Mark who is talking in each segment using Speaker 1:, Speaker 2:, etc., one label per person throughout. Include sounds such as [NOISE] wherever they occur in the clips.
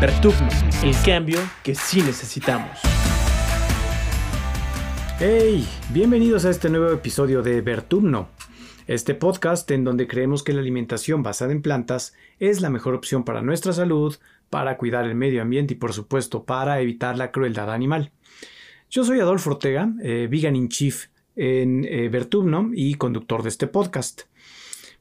Speaker 1: Pertugno, el cambio que sí necesitamos.
Speaker 2: Hey, bienvenidos a este nuevo episodio de Vertumno, este podcast en donde creemos que la alimentación basada en plantas es la mejor opción para nuestra salud, para cuidar el medio ambiente y por supuesto para evitar la crueldad animal. Yo soy Adolfo Ortega, eh, Vegan in Chief en eh, y conductor de este podcast.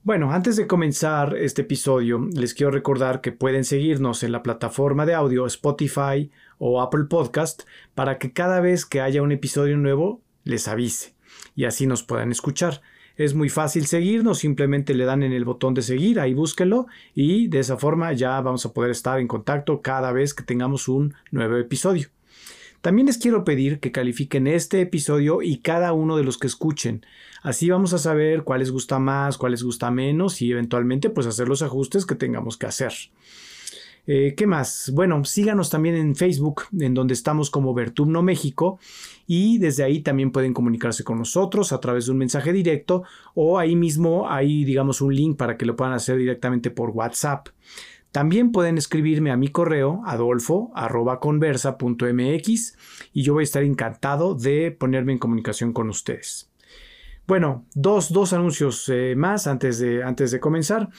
Speaker 2: Bueno, antes de comenzar este episodio, les quiero recordar que pueden seguirnos en la plataforma de audio Spotify o Apple Podcast para que cada vez que haya un episodio nuevo les avise y así nos puedan escuchar. Es muy fácil seguirnos, simplemente le dan en el botón de seguir, ahí búsquenlo y de esa forma ya vamos a poder estar en contacto cada vez que tengamos un nuevo episodio. También les quiero pedir que califiquen este episodio y cada uno de los que escuchen. Así vamos a saber cuál les gusta más, cuál les gusta menos y eventualmente pues hacer los ajustes que tengamos que hacer. Eh, ¿Qué más? Bueno, síganos también en Facebook, en donde estamos como Vertumno México, y desde ahí también pueden comunicarse con nosotros a través de un mensaje directo o ahí mismo hay, digamos, un link para que lo puedan hacer directamente por WhatsApp. También pueden escribirme a mi correo adolfo.conversa.mx y yo voy a estar encantado de ponerme en comunicación con ustedes. Bueno, dos, dos anuncios eh, más antes de, antes de comenzar.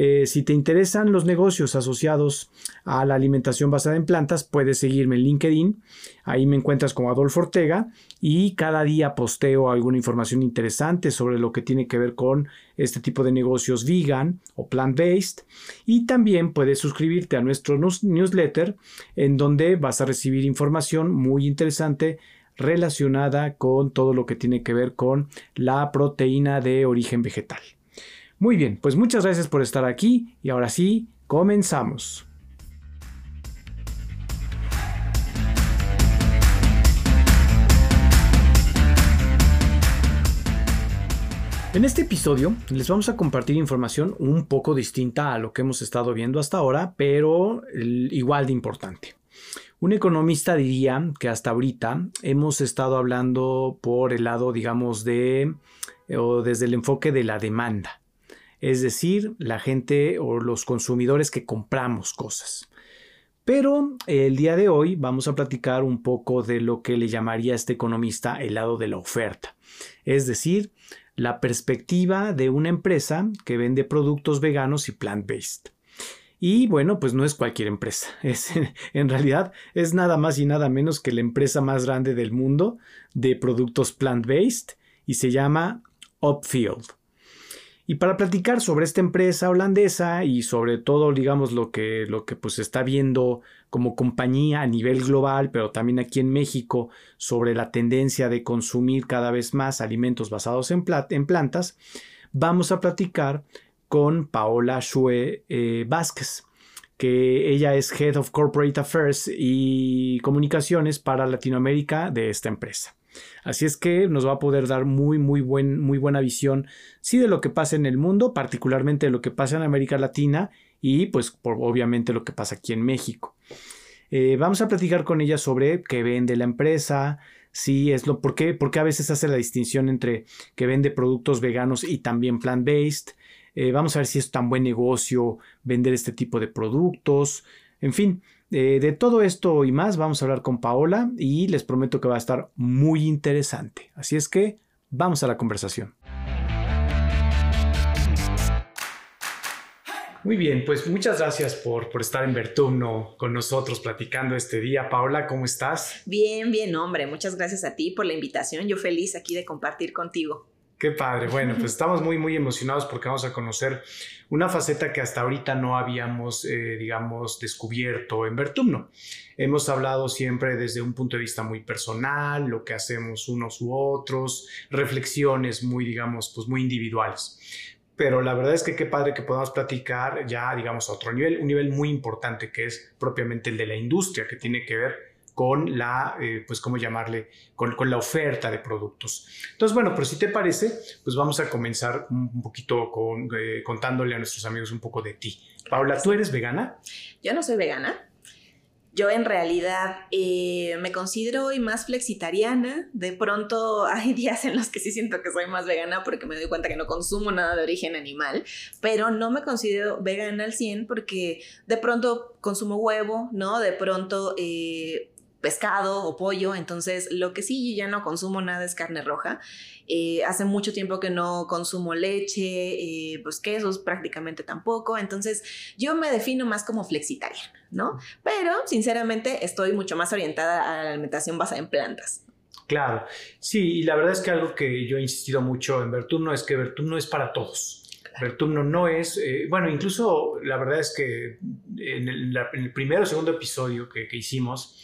Speaker 2: Eh, si te interesan los negocios asociados a la alimentación basada en plantas, puedes seguirme en LinkedIn. Ahí me encuentras como Adolfo Ortega y cada día posteo alguna información interesante sobre lo que tiene que ver con este tipo de negocios vegan o plant-based. Y también puedes suscribirte a nuestro newsletter en donde vas a recibir información muy interesante relacionada con todo lo que tiene que ver con la proteína de origen vegetal. Muy bien, pues muchas gracias por estar aquí y ahora sí, comenzamos. En este episodio les vamos a compartir información un poco distinta a lo que hemos estado viendo hasta ahora, pero igual de importante. Un economista diría que hasta ahorita hemos estado hablando por el lado, digamos, de o desde el enfoque de la demanda, es decir, la gente o los consumidores que compramos cosas. Pero el día de hoy vamos a platicar un poco de lo que le llamaría este economista el lado de la oferta, es decir, la perspectiva de una empresa que vende productos veganos y plant-based. Y bueno, pues no es cualquier empresa. [LAUGHS] Es, en realidad es nada más y nada menos que la empresa más grande del mundo de productos plant-based y se llama Upfield. Y para platicar sobre esta empresa holandesa y sobre todo, digamos, lo que, lo que pues está viendo como compañía a nivel global, pero también aquí en México, sobre la tendencia de consumir cada vez más alimentos basados en, plantas, vamos a platicar con Paola Shue eh, Vázquez, que ella es Head of Corporate Affairs y Comunicaciones para Latinoamérica de esta empresa. Así es que nos va a poder dar muy, muy, buen, muy buena visión, sí, de lo que pasa en el mundo, particularmente de lo que pasa en América Latina y pues obviamente lo que pasa aquí en México. Eh, vamos a platicar con ella sobre qué vende la empresa, si es lo, por qué, por qué a veces hace la distinción entre que vende productos veganos y también plant-based, eh, vamos a ver si es tan buen negocio vender este tipo de productos. En fin, eh, de todo esto y más vamos a hablar con Paola y les prometo que va a estar muy interesante. Así es que vamos a la conversación. Muy bien, pues muchas gracias por, por estar en Vertumno con nosotros platicando este día. Paola, ¿cómo estás?
Speaker 3: Bien, bien, hombre. Muchas gracias a ti por la invitación. Yo feliz aquí de compartir contigo.
Speaker 2: Qué padre. Bueno, pues estamos muy, muy emocionados porque vamos a conocer una faceta que hasta ahorita no habíamos, eh, digamos, descubierto en Vertumno. Hemos hablado siempre desde un punto de vista muy personal, lo que hacemos unos u otros, reflexiones muy, digamos, pues muy individuales. Pero la verdad es que qué padre que podamos platicar ya, digamos, a otro nivel, un nivel muy importante que es propiamente el de la industria, que tiene que ver con la, eh, pues, ¿cómo llamarle? Con, con, la oferta de productos. Entonces, bueno, pero si te parece, pues vamos a comenzar un poquito con, eh, contándole a nuestros amigos un poco de ti. Paula, ¿tú eres vegana?
Speaker 3: Yo no soy vegana. Yo en realidad eh, me considero hoy más flexitariana. De pronto [LAUGHS] hay días en los que sí siento que soy más vegana porque me doy cuenta que no consumo nada de origen animal, pero no me considero vegana al 100 porque de pronto consumo huevo, ¿no? De pronto... Pescado o pollo, entonces lo que sí yo ya no consumo nada es carne roja. Eh, hace mucho tiempo que no consumo leche, eh, pues quesos prácticamente tampoco, entonces yo me defino más como flexitariana, ¿no? Pero sinceramente estoy mucho más orientada a la alimentación basada en plantas.
Speaker 2: Claro, sí, y la verdad es que algo que yo he insistido mucho en Vertumno es que Vertumno es para todos. Vertumno no es, eh, bueno, incluso la verdad es que en el, primer o segundo episodio que, que hicimos,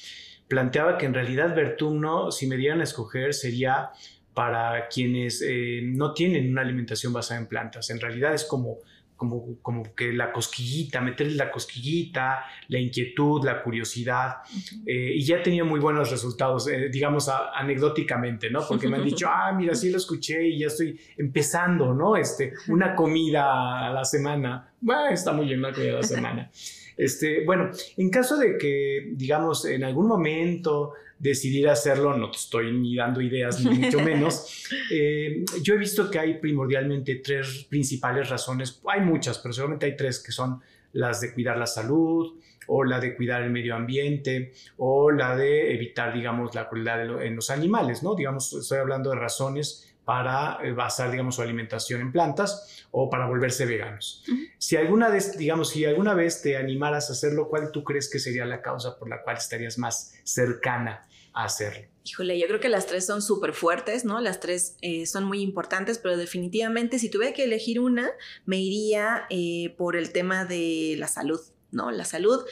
Speaker 2: planteaba que en realidad Vertumno, si me dieran a escoger, sería para quienes eh, no tienen una alimentación basada en plantas. En realidad es como, como, como que la cosquillita, meterle la cosquillita, la inquietud, la curiosidad. Eh, y ya he tenido muy buenos resultados, eh, digamos anecdóticamente, ¿no? Porque me han dicho, ah, mira, sí lo escuché y ya estoy empezando, ¿no? Este, una comida a la semana. Bueno, está muy bien una comida a la semana. Este, bueno, en caso de que, digamos, en algún momento decidir hacerlo, no te estoy ni dando ideas, ni mucho [LAUGHS] menos. Eh, yo he visto que hay primordialmente tres principales razones, hay muchas, pero seguramente hay tres que son las de cuidar la salud, o la de cuidar el medio ambiente, o la de evitar, digamos, la crueldad en los animales, ¿no? Digamos, estoy hablando de razones para eh, basar, digamos, su alimentación en plantas o para volverse veganos. Si alguna vez, digamos, si alguna vez te animaras a hacerlo, ¿cuál tú crees que sería la causa por la cual estarías más cercana hacerlo?
Speaker 3: Híjole, yo creo que las tres son súper fuertes, ¿no? Las tres eh, son muy importantes, pero definitivamente si tuviera que elegir una, me iría eh, por el tema de la salud, ¿no? La salud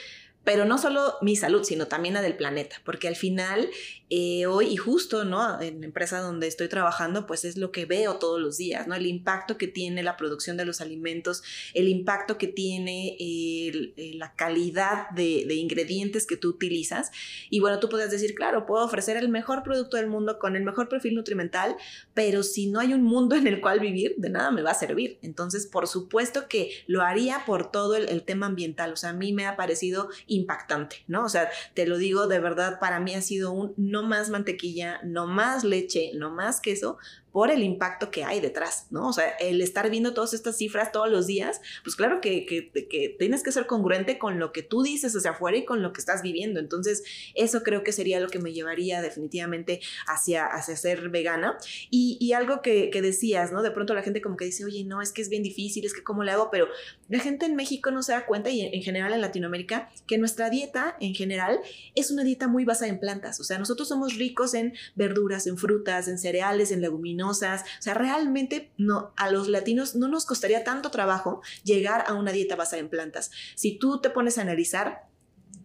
Speaker 3: pero no solo mi salud, sino también la del planeta, porque al final eh, hoy y justo, ¿no? En la empresa donde estoy trabajando, pues es lo que veo todos los días, ¿no? El impacto que tiene la producción de los alimentos, el impacto que tiene eh, la calidad de, ingredientes que tú utilizas. Y bueno, tú puedes decir, claro, puedo ofrecer el mejor producto del mundo con el mejor perfil nutrimental, pero si no hay un mundo en el cual vivir, de nada me va a servir. Entonces, por supuesto que lo haría por todo el, el tema ambiental. O sea, a mí me ha parecido impactante, ¿no? O sea, te lo digo de verdad, para mí ha sido un no más mantequilla, no más leche, no más queso, por el impacto que hay detrás, ¿no? O sea, el estar viendo todas estas cifras todos los días, pues claro que, que, tienes que ser congruente con lo que tú dices hacia afuera y con lo que estás viviendo. Entonces, eso creo que sería lo que me llevaría definitivamente hacia, hacia ser vegana. Y, y algo que, que, decías, ¿no? De pronto la gente como que dice, oye, no, es que es bien difícil, es que cómo le hago, pero la gente en México no se da cuenta y en, en general en Latinoamérica que nuestra dieta en general es una dieta muy basada en plantas. O sea, nosotros somos ricos en verduras, en frutas, en cereales, en leguminosas o sea, realmente no, a los latinos no nos costaría tanto trabajo llegar a una dieta basada en plantas. Si tú te pones a analizar,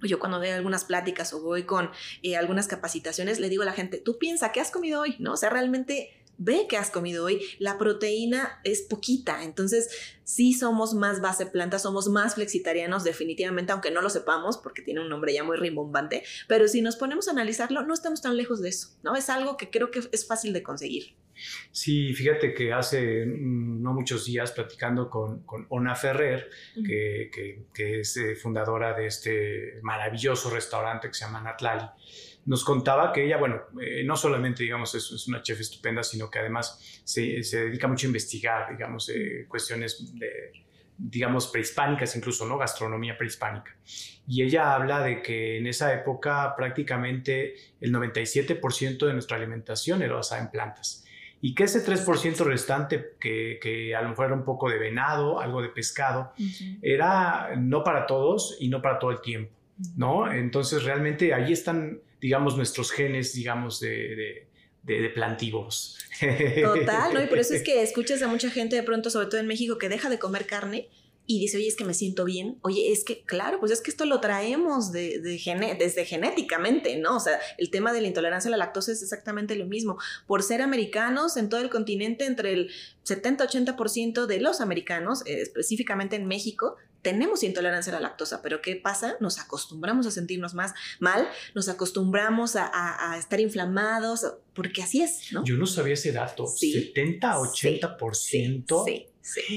Speaker 3: yo cuando doy algunas pláticas o voy con eh, algunas capacitaciones, le digo a la gente, tú piensa, ¿qué has comido hoy? ¿No? O sea, realmente ve que has comido hoy, la proteína es poquita, entonces sí somos más base planta, somos más flexitarianos definitivamente, aunque no lo sepamos porque tiene un nombre ya muy rimbombante, pero si nos ponemos a analizarlo, no estamos tan lejos de eso, ¿no? Es algo que creo que es fácil de conseguir.
Speaker 2: Sí, fíjate que hace mm, no muchos días platicando con, con Ona Ferrer, que, que, es eh, fundadora de este maravilloso restaurante que se llama Natlali, nos contaba que ella, bueno, eh, no solamente, digamos, es, una chef estupenda, sino que además se, se dedica mucho a investigar, digamos, eh, cuestiones de, digamos, prehispánicas, incluso, ¿no? Gastronomía prehispánica. Y ella habla de que en esa época prácticamente el 97% de nuestra alimentación era basada en plantas y que ese 3% restante, que, que, a lo mejor era un poco de venado, algo de pescado, era no para todos y no para todo el tiempo, ¿no? Entonces realmente ahí están, digamos, nuestros genes, digamos, de, de, de, plantivos.
Speaker 3: Total, ¿no? Y por eso es [LAUGHS] que escuchas a mucha gente de pronto, sobre todo en México, que deja de comer carne y dice, oye, es que me siento bien. Oye, es que, claro, pues es que esto lo traemos de, desde genéticamente, ¿no? O sea, el tema de la intolerancia a la lactosa es exactamente lo mismo. Por ser americanos en todo el continente, entre el 70-80% de los americanos, eh, específicamente en México, tenemos intolerancia a la lactosa, pero ¿qué pasa? Nos acostumbramos a sentirnos más mal, nos acostumbramos a, estar inflamados, porque así es, ¿no?
Speaker 2: Yo no sabía ese dato, 70-80%.
Speaker 3: sí. Sí. [GASPS]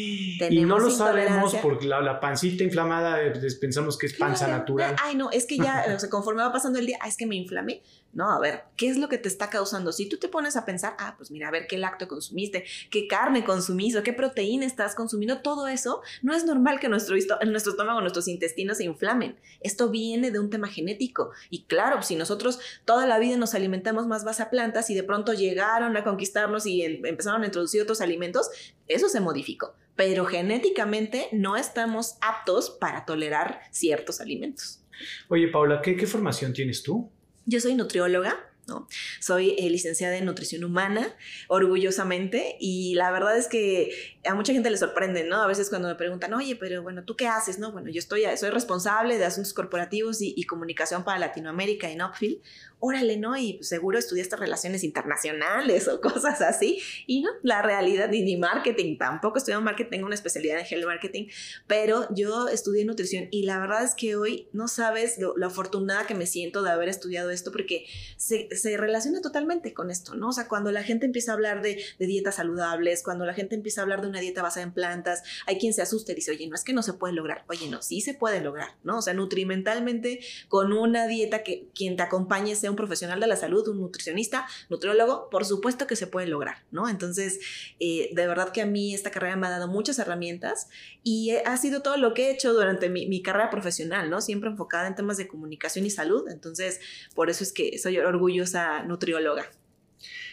Speaker 2: Y no lo sabemos porque la, la pancita inflamada eh, pensamos que es panza
Speaker 3: Claro.
Speaker 2: natural.
Speaker 3: Ay, no, es que ya, o sea, conforme va pasando el día, ah, es que me inflamé. No, a ver, ¿qué es lo que te está causando? Si tú te pones a pensar, ah, pues mira, a ver qué lácteo consumiste, qué carne consumiste, qué proteína estás consumiendo, todo eso, no es normal que nuestro, nuestro estómago, nuestros intestinos se inflamen. Esto viene de un tema genético. Y claro, si nosotros toda la vida nos alimentamos más base a plantas y de pronto llegaron a conquistarnos y em- empezaron a introducir otros alimentos, eso se modificó. Pero genéticamente no estamos aptos para tolerar ciertos alimentos.
Speaker 2: Oye, Paula, ¿qué, qué formación tienes tú?
Speaker 3: Yo soy nutrióloga, ¿no? Soy eh, licenciada en nutrición humana, orgullosamente, y la verdad es que a mucha gente le sorprende, ¿no? A veces cuando me preguntan, oye, pero bueno, ¿tú qué haces? No, bueno, yo estoy, soy responsable de asuntos corporativos y, y comunicación para Latinoamérica en Upfield. Órale, ¿no? Y pues, seguro estudiaste relaciones internacionales o cosas así. Y no, la realidad, ni, ni marketing, tampoco estudié marketing, tengo una especialidad en health marketing, pero yo estudié nutrición y la verdad es que hoy no sabes lo, lo afortunada que me siento de haber estudiado esto porque se, se relaciona totalmente con esto, ¿no? O sea, cuando la gente empieza a hablar de, de dietas saludables, cuando la gente empieza a hablar de una dieta basada en plantas, hay quien se asusta y dice, oye, no es que no se puede lograr, oye, no, sí se puede lograr, ¿no? O sea, nutrimentalmente con una dieta que quien te acompañe sea un profesional de la salud, un nutricionista, nutriólogo, por supuesto que se puede lograr, ¿no? Entonces, eh, de verdad que a mí esta carrera me ha dado muchas herramientas y ha sido todo lo que he hecho durante mi, mi carrera profesional, ¿no? Siempre enfocada en temas de comunicación y salud, entonces, por eso es que soy orgullosa nutrióloga.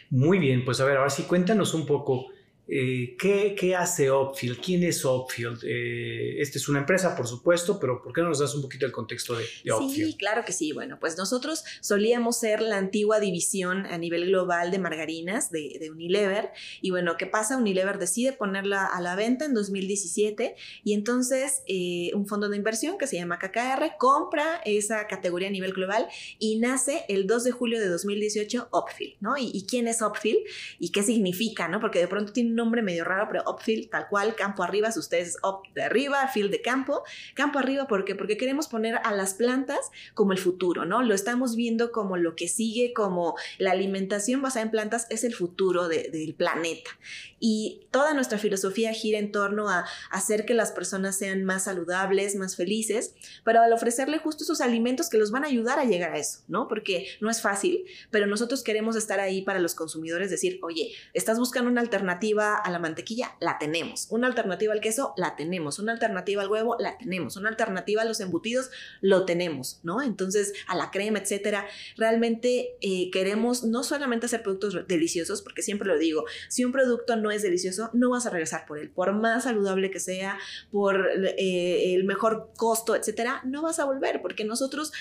Speaker 2: Muy bien, pues a ver, ahora sí cuéntanos un poco. Eh, ¿qué, qué hace Opfield? ¿Quién es Opfield? Eh, esta es una empresa, por supuesto, pero ¿por qué no nos das un poquito el contexto de, de Opfield?
Speaker 3: Sí, claro que sí. Bueno, pues nosotros solíamos ser la antigua división a nivel global de margarinas de, de Unilever. Y bueno, ¿qué pasa? Unilever decide ponerla a la venta en 2017 y entonces eh, un fondo de inversión que se llama KKR compra esa categoría a nivel global y nace el 2 de julio de 2018 Opfield, ¿no? ¿Y, y quién es Opfield? ¿Y qué significa, no? Porque de pronto tiene un nombre medio raro, pero Upfield, tal cual, campo arriba, si ustedes up de arriba, field de campo, campo arriba, ¿por qué? Porque queremos poner a las plantas como el futuro, ¿no? Lo estamos viendo como lo que sigue, como la alimentación basada en plantas es el futuro de- del planeta. Y toda nuestra filosofía gira en torno a hacer que las personas sean más saludables, más felices, pero al ofrecerle justo esos alimentos que los van a ayudar a llegar a eso, ¿no? Porque no es fácil, pero nosotros queremos estar ahí para los consumidores, decir, oye, estás buscando una alternativa a la mantequilla, la tenemos. Una alternativa al queso, la tenemos. Una alternativa al huevo, la tenemos. Una alternativa a los embutidos, lo tenemos, ¿no? Entonces, a la crema, etcétera. Realmente eh, queremos no solamente hacer productos deliciosos, porque siempre lo digo, si un producto no es delicioso, no vas a regresar por él. Por más saludable que sea, por eh, el mejor costo, etcétera, no vas a volver, porque nosotros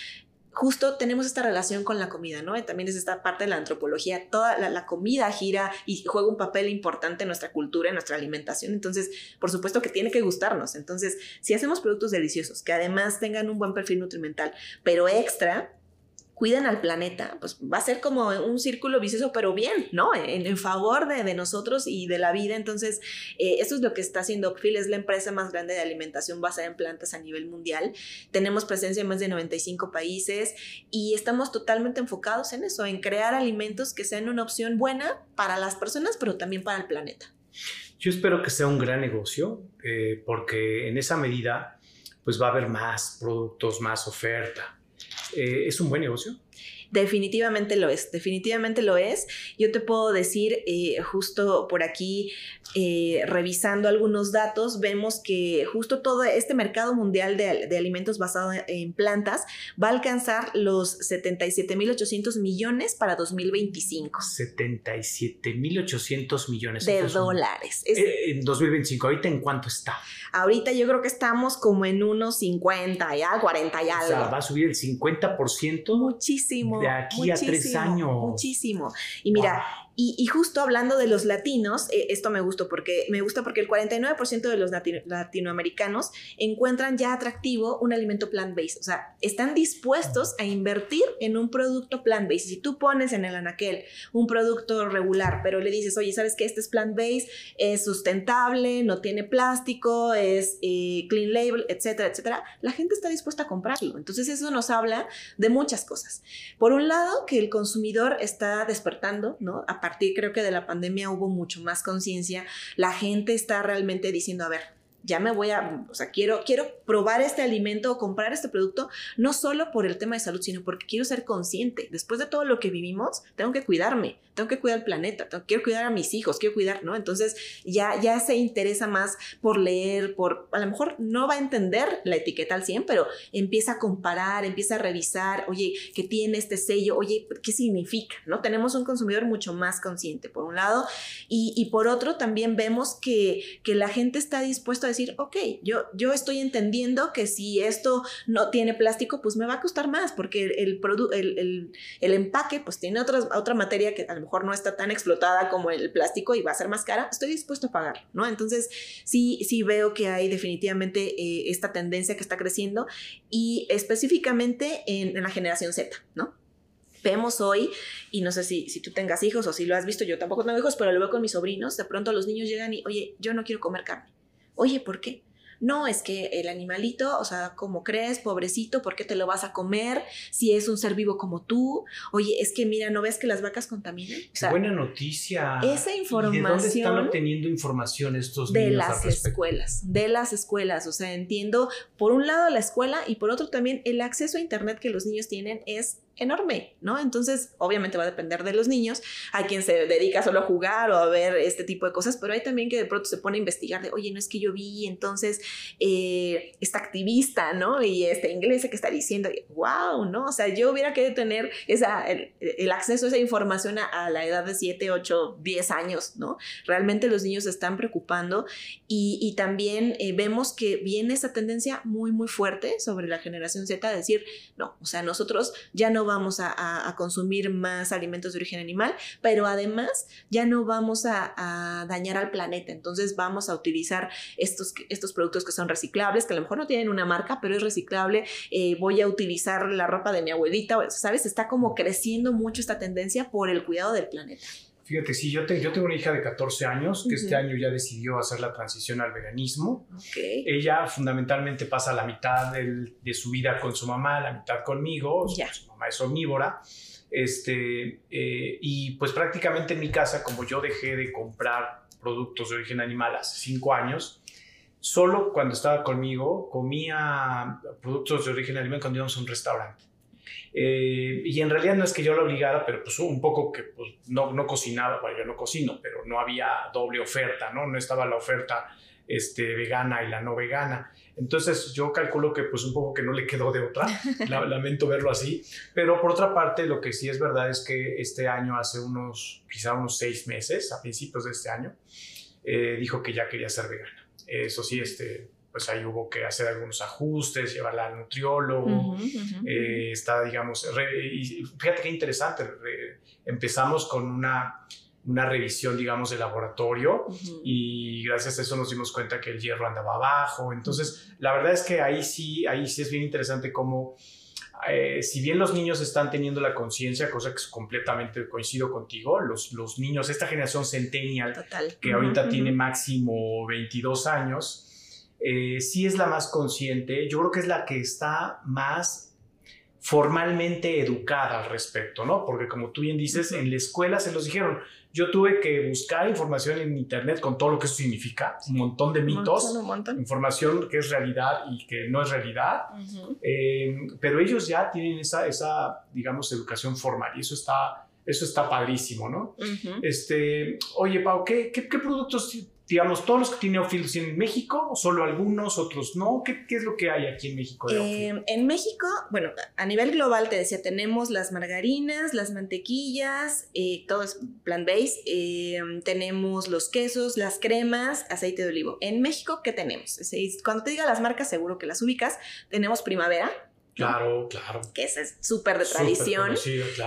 Speaker 3: justo tenemos esta relación con la comida, ¿no? Y también es esta parte de la antropología, toda la, la, comida gira y juega un papel importante en nuestra cultura, en nuestra alimentación, entonces, por supuesto que tiene que gustarnos, entonces, si hacemos productos deliciosos, que además tengan un buen perfil nutrimental, pero extra, cuidan al planeta, pues va a ser como un círculo vicioso, pero bien, ¿no? En, favor de, nosotros y de la vida. Entonces, eh, eso es lo que está haciendo Upfield, es la empresa más grande de alimentación basada en plantas a nivel mundial. Tenemos presencia en más de 95 países y estamos totalmente enfocados en eso, en crear alimentos que sean una opción buena para las personas, pero también para el planeta.
Speaker 2: Yo espero que sea un gran negocio, eh, porque en esa medida, pues va a haber más productos, más oferta. Eh, ¿Es un buen negocio?
Speaker 3: Definitivamente lo es, definitivamente lo es. Yo te puedo decir, eh, justo por aquí, eh, revisando algunos datos, vemos que justo todo este mercado mundial de, de alimentos basado en plantas va a alcanzar los 77.800 millones para 2025.
Speaker 2: 77.800 millones
Speaker 3: de dólares.
Speaker 2: Es, eh, en 2025, ¿ahorita en cuánto está?
Speaker 3: Ahorita yo creo que estamos como en unos 50 ya, 40 y algo.
Speaker 2: O sea, va a subir el 50%.
Speaker 3: Muchísimo.
Speaker 2: De aquí
Speaker 3: muchísimo,
Speaker 2: a tres años.
Speaker 3: Muchísimo. Y mira, wow. Y, justo hablando de los latinos, eh, esto me gustó porque me gusta porque el 49% de los latino, latinoamericanos encuentran ya atractivo un alimento plant-based. O sea, están dispuestos a invertir en un producto plant-based. Si tú pones en el anaquel un producto regular, pero le dices, oye, ¿sabes que este es plant-based? Es sustentable, no tiene plástico, es eh, clean label, etcétera, etcétera. La gente está dispuesta a comprarlo. Entonces eso nos habla de muchas cosas. Por un lado, que el consumidor está despertando, ¿no? Partir creo que de la pandemia hubo mucho más conciencia, la gente está realmente diciendo, a ver, ya me voy a, o sea, quiero, quiero probar este alimento o comprar este producto, no solo por el tema de salud, sino porque quiero ser consciente. Después de todo lo que vivimos, tengo que cuidarme, tengo que cuidar el planeta, quiero cuidar a mis hijos, quiero cuidar, ¿no? Entonces ya, ya se interesa más por leer, por, a lo mejor no va a entender la etiqueta al 100, pero empieza a comparar, empieza a revisar, oye, ¿qué tiene este sello? Oye, ¿qué significa? ¿No? Tenemos un consumidor mucho más consciente, por un lado, y, y por otro también vemos que, que la gente está dispuesta a decir, ok, yo, yo estoy entendiendo que si esto no tiene plástico, pues me va a costar más, porque el, el, el, el empaque pues tiene otra, otra materia que a lo mejor no está tan explotada como el plástico y va a ser más cara, estoy dispuesto a pagar, ¿no? Entonces, sí, sí veo que hay definitivamente eh, esta tendencia que está creciendo y específicamente en, en la generación Z, ¿no? vemos hoy, y no sé si, si tú tengas hijos o si lo has visto, yo tampoco tengo hijos, pero lo veo con mis sobrinos, de pronto los niños llegan y, oye, yo no quiero comer carne. Oye, ¿por qué? No, es que el animalito, o sea, como crees, pobrecito, ¿por qué te lo vas a comer si es un ser vivo como tú? Oye, es que mira, ¿no ves que las vacas contaminan?
Speaker 2: O buena noticia.
Speaker 3: Esa información.
Speaker 2: ¿De dónde están obteniendo información estos niños?
Speaker 3: De las escuelas, de las escuelas. O sea, entiendo, por un lado la escuela y por otro también el acceso a Internet que los niños tienen es enorme, ¿no? Entonces, obviamente va a depender de los niños, hay quien se dedica solo a jugar o a ver este tipo de cosas, pero hay también que de pronto se pone a investigar de, oye, no es que yo vi entonces eh, esta activista, ¿no? Y este inglés que está diciendo, wow, ¿no? O sea, yo hubiera querido tener esa, el, acceso a esa información a, la edad de 7, 8, 10 años, ¿no? Realmente los niños se están preocupando y, también eh, vemos que viene esa tendencia muy, muy fuerte sobre la generación Z de decir, no, o sea, nosotros ya no vamos a, consumir más alimentos de origen animal, pero además ya no vamos a, dañar al planeta. Entonces vamos a utilizar estos, estos productos que son reciclables, que a lo mejor no tienen una marca, pero es reciclable. Eh, voy a utilizar la ropa de mi abuelita, ¿sabes? Está como creciendo mucho esta tendencia por el cuidado del planeta.
Speaker 2: Fíjate, sí, yo, yo tengo una hija de 14 años que este año ya decidió hacer la transición al veganismo. Ella fundamentalmente pasa la mitad de su vida con su mamá, la mitad conmigo. Su mamá es omnívora. Este, eh, y pues prácticamente en mi casa, como yo dejé de comprar productos de origen animal hace 5 años, solo cuando estaba conmigo comía productos de origen animal cuando íbamos a un restaurante. Eh, y en realidad no es que yo la obligara, pero pues un poco que pues, no, no cocinaba, bueno, yo no cocino, pero no había doble oferta, ¿no? No estaba la oferta este, vegana y la no vegana. Entonces yo calculo que pues un poco que no le quedó de otra, [LAUGHS] lamento verlo así, pero por otra parte lo que sí es verdad es que este año, hace unos, quizá unos seis meses, a principios de este año, eh, dijo que ya quería ser vegana. Eso sí, este, pues ahí hubo que hacer algunos ajustes, llevarla al nutriólogo, eh, está, digamos, y fíjate qué interesante, empezamos con una, una revisión, digamos, de laboratorio y gracias a eso nos dimos cuenta que el hierro andaba abajo, entonces la verdad es que ahí sí, ahí sí es bien interesante cómo... Eh, si bien los niños están teniendo la conciencia, cosa que es completamente coincido contigo, los, los niños, esta generación centennial, que ahorita tiene máximo 22 años, eh, sí es la más consciente, yo creo que es la que está más formalmente educada al respecto, ¿no? Porque como tú bien dices, en la escuela se los dijeron, yo tuve que buscar información en internet con todo lo que eso significa, un montón de mitos, información que es realidad y que no es realidad, eh, pero ellos ya tienen esa, esa, digamos, educación formal y eso está, eso está padrísimo, ¿no? este, oye, Pau, ¿qué, qué, qué productos digamos, todos los que tienen Ophilus en México, o solo algunos, otros no? ¿Qué, qué es lo que hay aquí en México?
Speaker 3: Eh, en México, bueno, a nivel global te decía, tenemos las margarinas, las mantequillas, eh, todo es plant-based, eh, tenemos los quesos, las cremas, aceite de olivo. En México, ¿qué tenemos? Cuando te diga las marcas, seguro que las ubicas. Tenemos Primavera,
Speaker 2: Claro, claro.
Speaker 3: Que es súper de tradición.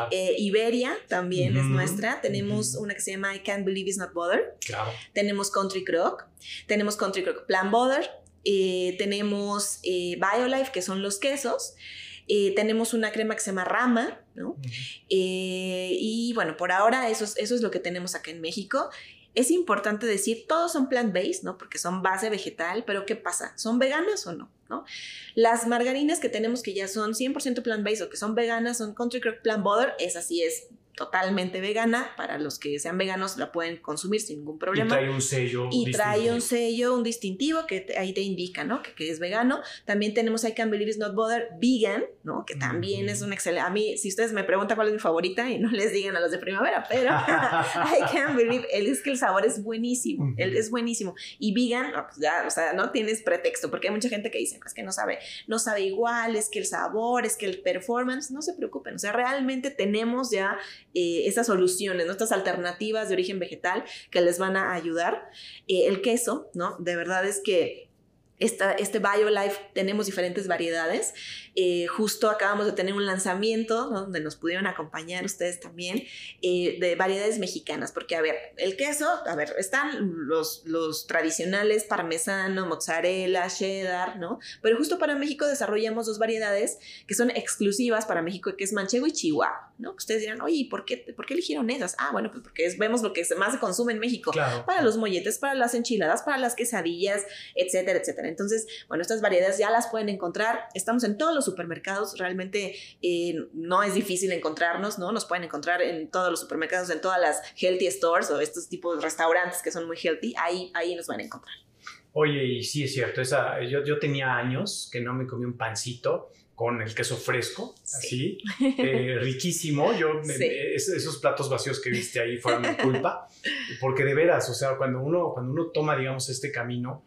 Speaker 3: Eh, Iberia también es nuestra. Tenemos una que se llama I Can't Believe It's Not Butter.
Speaker 2: Claro.
Speaker 3: Tenemos Country Crock. Tenemos Country Crock Plan Butter. Eh, tenemos eh, BioLife, que son los quesos. tenemos una crema que se llama Rama, ¿no? y bueno, por ahora eso eso es lo que tenemos acá en México. Es importante decir, todos son plant-based, ¿no? Porque son base vegetal, pero ¿qué pasa? ¿Son veganas o no? ¿no? Las margarinas que tenemos que ya son 100% plant-based o que son veganas son Country Crock Plant Butter, esa sí es totalmente vegana. Para los que sean veganos la pueden consumir sin ningún problema.
Speaker 2: Y trae un sello.
Speaker 3: Y trae un sello, un distintivo que ahí te indica, ¿no? Que, que, es vegano. También tenemos I Can Believe It's Not Bother Vegan, ¿no? Que también es un excelente. A mí, si ustedes me preguntan cuál es mi favorita, y no [LAUGHS] les digan a los de primavera, pero [LAUGHS] I Can Believe, él es que el sabor es buenísimo. Él es buenísimo. Y vegan, pues ya, o sea, no tienes pretexto, porque hay mucha gente que dice, es que no sabe, no sabe igual, es que el sabor, es que el performance, no se preocupen. O sea, realmente tenemos ya eh, esas soluciones, nuestras alternativas de origen vegetal que les van a ayudar. Eh, el queso, ¿no? De verdad es que esta, este BioLife tenemos diferentes variedades. Eh, justo acabamos de tener un lanzamiento donde nos pudieron acompañar ustedes también eh, de variedades mexicanas, porque a ver, el queso, a ver, están los, los tradicionales parmesano, mozzarella, cheddar, ¿no? Pero justo para México desarrollamos dos variedades que son exclusivas para México, que es manchego y chihuahua, ¿no? Ustedes dirán, oye, ¿por qué, ¿por qué eligieron esas? Ah, bueno, pues porque vemos lo que más se consume en México, para los molletes, para las enchiladas, para las quesadillas, etcétera, etcétera. Entonces, bueno, estas variedades ya las pueden encontrar. Estamos en todos los supermercados. Realmente eh, no es difícil encontrarnos, ¿no? Nos pueden encontrar en todos los supermercados, en todas las healthy stores o estos tipos de restaurantes que son muy healthy. Ahí, ahí nos van a encontrar.
Speaker 2: Oye, y sí es cierto, esa, yo, yo tenía años que no me comí un pancito con el queso fresco, así, eh, [LAUGHS] riquísimo. Yo, esos platos vacíos que viste ahí fueron mi culpa, porque de veras, o sea, cuando uno, cuando uno toma, digamos, este camino,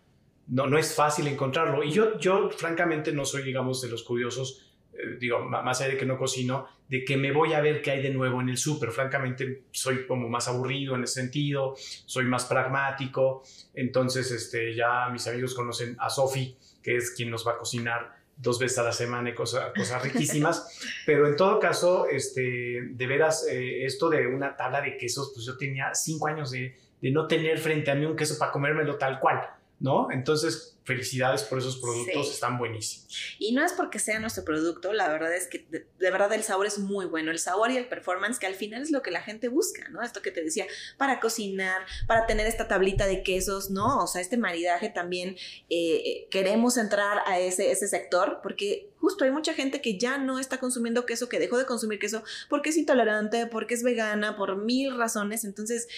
Speaker 2: no, no es fácil encontrarlo. Y yo, yo francamente no soy, digamos, de los curiosos, eh, digo, más allá de que no cocino, de que me voy a ver qué hay de nuevo en el súper. Francamente, soy como más aburrido en ese sentido, soy más pragmático. Entonces, este, ya mis amigos conocen a Sofi, que es quien nos va a cocinar dos veces a la semana y cosas, cosas riquísimas. [LAUGHS] Pero en todo caso, este, de veras, eh, esto de una tabla de quesos, pues yo tenía cinco años de, de no tener frente a mí un queso para comérmelo tal cual. ¿No? Entonces, felicidades por esos productos, están buenísimos.
Speaker 3: Y no es porque sea nuestro producto, la verdad es que de, verdad el sabor es muy bueno, el sabor y el performance que al final es lo que la gente busca, ¿no? Esto que te decía, para cocinar, para tener esta tablita de quesos, ¿no? O sea, este maridaje también eh, queremos entrar a ese, ese sector porque justo hay mucha gente que ya no está consumiendo queso, que dejó de consumir queso porque es intolerante, porque es vegana, por mil razones, entonces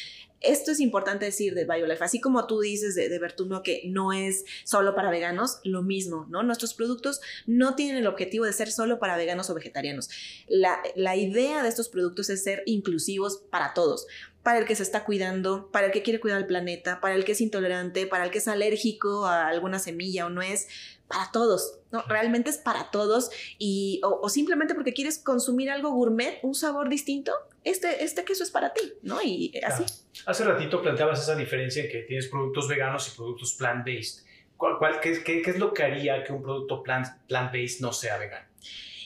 Speaker 3: esto es importante decir de BioLife, así como tú dices de, de Bertuno que no es solo para veganos, lo mismo, ¿no? Nuestros productos no tienen el objetivo de ser solo para veganos o vegetarianos. La, la idea de estos productos es ser inclusivos para todos para el que se está cuidando, para el que quiere cuidar al planeta, para el que es intolerante, para el que es alérgico a alguna semilla o nuez, para todos, ¿no? Realmente es para todos y, o, simplemente porque quieres consumir algo gourmet, un sabor distinto, este, este queso es para ti, ¿no? Y así.
Speaker 2: Hace ratito planteabas esa diferencia en que tienes productos veganos y productos plant-based. ¿Cuál, qué, qué, es lo que haría que un producto plant-based no sea vegano?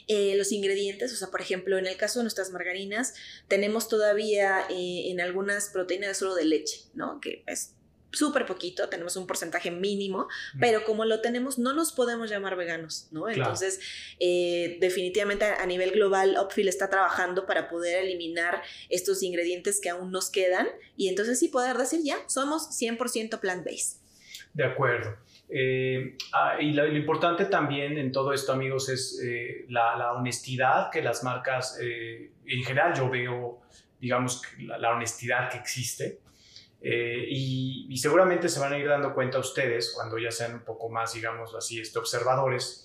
Speaker 3: Eh, los ingredientes, o sea, por ejemplo, en el caso de nuestras margarinas, tenemos todavía eh, en algunas proteínas solo de leche, ¿no? Que es súper poquito, tenemos un porcentaje mínimo, pero como lo tenemos, no nos podemos llamar veganos, ¿no? Entonces, eh, definitivamente a nivel global, Opfil está trabajando para poder eliminar estos ingredientes que aún nos quedan y entonces sí poder decir ya, somos 100% plant-based.
Speaker 2: De acuerdo. Eh, ah, y lo, importante también en todo esto, amigos, es eh, la, honestidad que las marcas, en general yo veo, digamos, la honestidad que existe eh, y, seguramente se van a ir dando cuenta ustedes, cuando ya sean un poco más, digamos así, este, observadores,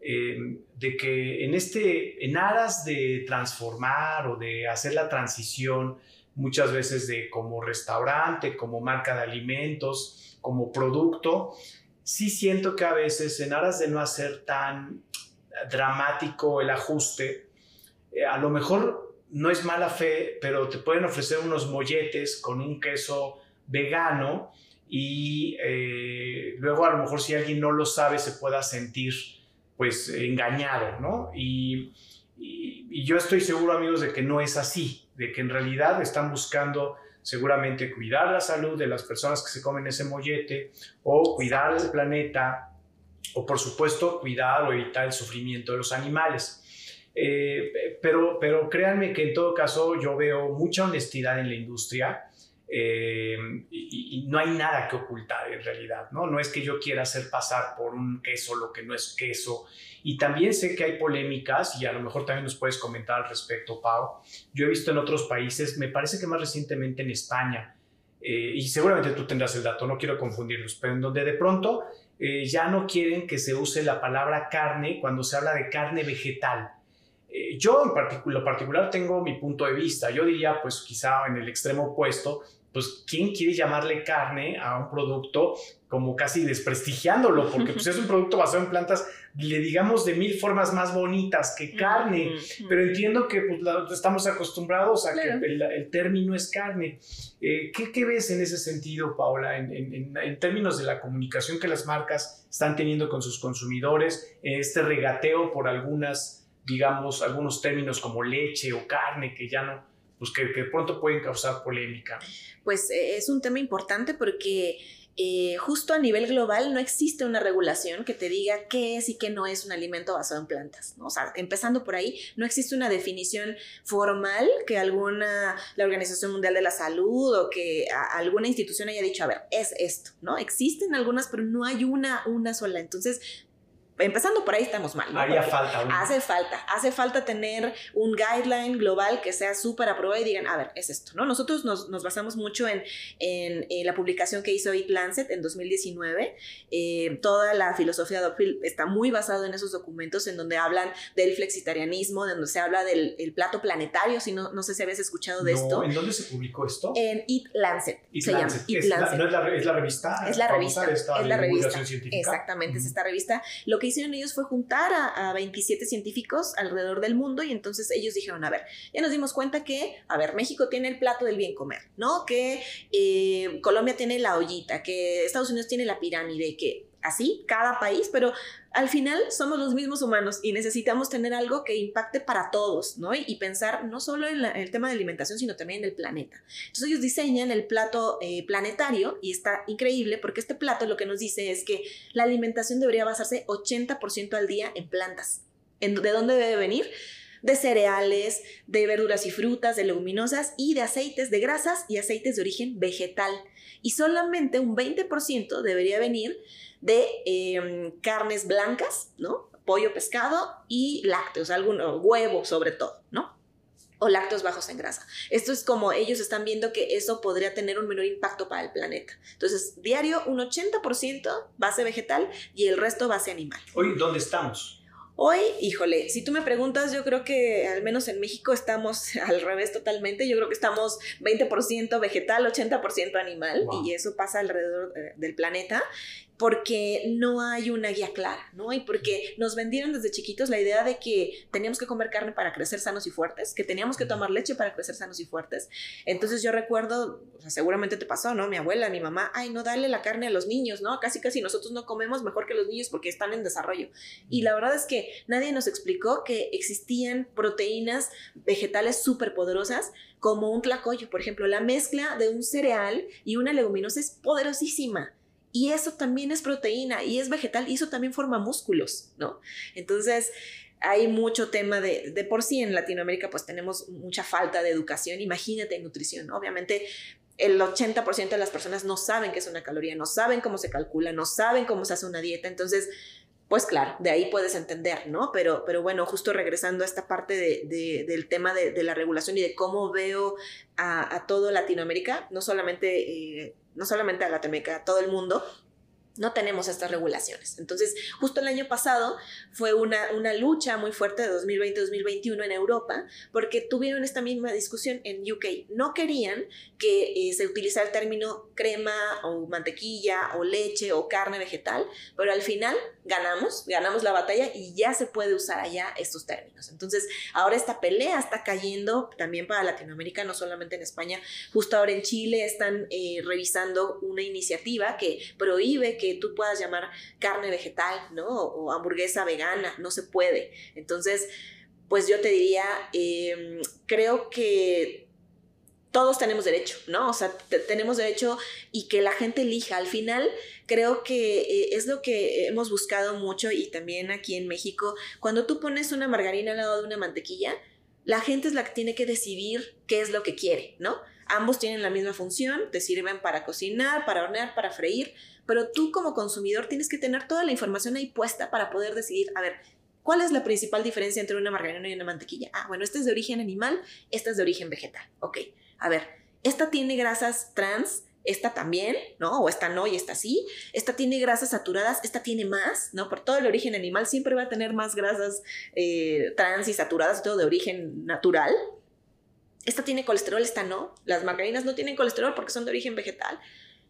Speaker 2: eh, de que en, este, en aras de transformar o de hacer la transición, muchas veces de como restaurante, como marca de alimentos, como producto, sí siento que a veces en aras de no hacer tan dramático el ajuste, eh, a lo mejor no es mala fe, pero te pueden ofrecer unos molletes con un queso vegano y eh, luego a lo mejor si alguien no lo sabe se pueda sentir pues engañado, ¿no? Y, y, yo estoy seguro amigos de que no es así, de que en realidad están buscando seguramente cuidar la salud de las personas que se comen ese mollete o cuidar el planeta o por supuesto cuidar o evitar el sufrimiento de los animales. Eh, pero, pero créanme que en todo caso yo veo mucha honestidad en la industria eh, y, no hay nada que ocultar en realidad, ¿no? No es que yo quiera hacer pasar por un queso lo que no es queso. Y también sé que hay polémicas y a lo mejor también nos puedes comentar al respecto, Pau. Yo he visto en otros países, me parece que más recientemente en España, eh, y seguramente tú tendrás el dato, no quiero confundirlos, pero en donde de pronto eh, ya no quieren que se use la palabra carne cuando se habla de carne vegetal. Yo en particular, particular tengo mi punto de vista. Yo diría, pues quizá en el extremo opuesto, pues ¿quién quiere llamarle carne a un producto como casi desprestigiándolo? Porque pues es un producto basado en plantas, le digamos de mil formas más bonitas que carne, pero entiendo que pues, estamos acostumbrados a que el, término es carne. Eh, ¿qué, ves en ese sentido, Paula, en, términos de la comunicación que las marcas están teniendo con sus consumidores, este regateo por algunas, digamos, algunos términos como leche o carne que ya no pues que, pronto pueden causar polémica.
Speaker 3: Pues eh, es un tema importante porque eh, justo a nivel global no existe una regulación que te diga qué es y qué no es un alimento basado en plantas. ¿no? O sea, empezando por ahí, no existe una definición formal que alguna, la Organización Mundial de la Salud o que alguna institución haya dicho, a ver, es esto, ¿no? Existen algunas, pero no hay una, una sola. Entonces, empezando por ahí estamos mal.
Speaker 2: Haría falta.
Speaker 3: Hace falta, hace falta tener un guideline global que sea súper aprobado y digan, a ver, es esto, ¿no? Nosotros nos, nos basamos mucho en, en, la publicación que hizo Eat Lancet en 2019. Eh, toda la filosofía de Dogfield está muy basada en esos documentos en donde hablan del flexitarianismo, donde se habla del plato planetario, si no, no sé si habías escuchado de esto.
Speaker 2: ¿En dónde se publicó esto?
Speaker 3: En Eat Lancet.
Speaker 2: se llama. es La, ¿No es la, es la revista?
Speaker 3: Es la revista. es la revista. Exactamente, es esta revista. Lo que hicieron ellos fue juntar a, 27 científicos alrededor del mundo y entonces ellos dijeron, a ver, ya nos dimos cuenta que, a ver, México tiene el plato del bien comer, ¿no? Que eh, Colombia tiene la ollita, que Estados Unidos tiene la pirámide, que así, cada país, pero al final somos los mismos humanos y necesitamos tener algo que impacte para todos, ¿no? Y, pensar no solo en, el tema de alimentación, sino también en el planeta. Entonces ellos diseñan el plato eh, planetario y está increíble porque este plato lo que nos dice es que la alimentación debería basarse 80% al día en plantas. ¿De dónde debe venir? De cereales, de verduras y frutas, de leguminosas y de aceites de grasas y aceites de origen vegetal. Y solamente un 20% debería venir de em, carnes blancas, ¿no? Pollo, pescado y lácteos, algún huevo sobre todo, ¿no? O lácteos bajos en grasa. Esto es como ellos están viendo que eso podría tener un menor impacto para el planeta. Entonces, diario un 80% base vegetal y el resto base animal.
Speaker 2: Hoy, ¿dónde estamos?
Speaker 3: Hoy, híjole, si tú me preguntas, yo creo que al menos en México estamos [LAUGHS] al revés totalmente. Yo creo que estamos 20% vegetal, 80% animal y eso pasa alrededor eh, del planeta porque no hay una guía clara, ¿no? Y porque nos vendieron desde chiquitos la idea de que teníamos que comer carne para crecer sanos y fuertes, que teníamos que tomar leche para crecer sanos y fuertes. Entonces yo recuerdo, o sea, seguramente te pasó, ¿no? Mi abuela, mi mamá, ay, no dale la carne a los niños, ¿no? Casi casi nosotros no comemos mejor que los niños porque están en desarrollo. Y la verdad es que nadie nos explicó que existían proteínas vegetales súper poderosas como un tlacoyo, por ejemplo, la mezcla de un cereal y una leguminosa es poderosísima y eso también es proteína y es vegetal y eso también forma músculos, ¿no? Entonces, hay mucho tema de, de por sí en Latinoamérica, pues tenemos mucha falta de educación, imagínate en nutrición, obviamente el 80% de las personas no saben qué es una caloría, no saben cómo se calcula, no saben cómo se hace una dieta, entonces pues claro, de ahí puedes entender, ¿no? Pero, pero bueno, justo regresando a esta parte de, del tema de, la regulación y de cómo veo a, todo Latinoamérica, no solamente, eh, no solamente a Latinoamérica, a todo el mundo, no tenemos estas regulaciones. Entonces, justo el año pasado fue una, una lucha muy fuerte de 2020-2021 en Europa, porque tuvieron esta misma discusión en UK. No querían que eh, se utilizara el término crema o mantequilla o leche o carne vegetal, pero al final ganamos, ganamos la batalla y ya se puede usar allá estos términos. Entonces, ahora esta pelea está cayendo también para Latinoamérica, no solamente en España. Justo ahora en Chile están eh, revisando una iniciativa que prohíbe que que tú puedas llamar carne vegetal, ¿no? O, hamburguesa vegana, no se puede. Entonces, pues yo te diría, em, creo que todos tenemos derecho, ¿no? O sea, tenemos derecho y que la gente elija. Al final, creo que eh, es lo que hemos buscado mucho y también aquí en México. Cuando tú pones una margarina al lado de una mantequilla, la gente es la que tiene que decidir qué es lo que quiere, ¿no? Ambos tienen la misma función, te sirven para cocinar, para hornear, para freír, pero tú como consumidor tienes que tener toda la información ahí puesta para poder decidir, a ver, ¿cuál es la principal diferencia entre una margarina y una mantequilla? Ah, bueno, esta es de origen animal, esta es de origen vegetal. Ok, a ver, esta tiene grasas trans, esta también, ¿no? O esta no y esta sí. Esta tiene grasas saturadas, esta tiene más, ¿no? Por todo el origen animal siempre va a tener más grasas eh, trans y saturadas, todo de origen natural. Esta tiene colesterol, esta no. Las margarinas no tienen colesterol porque son de origen vegetal.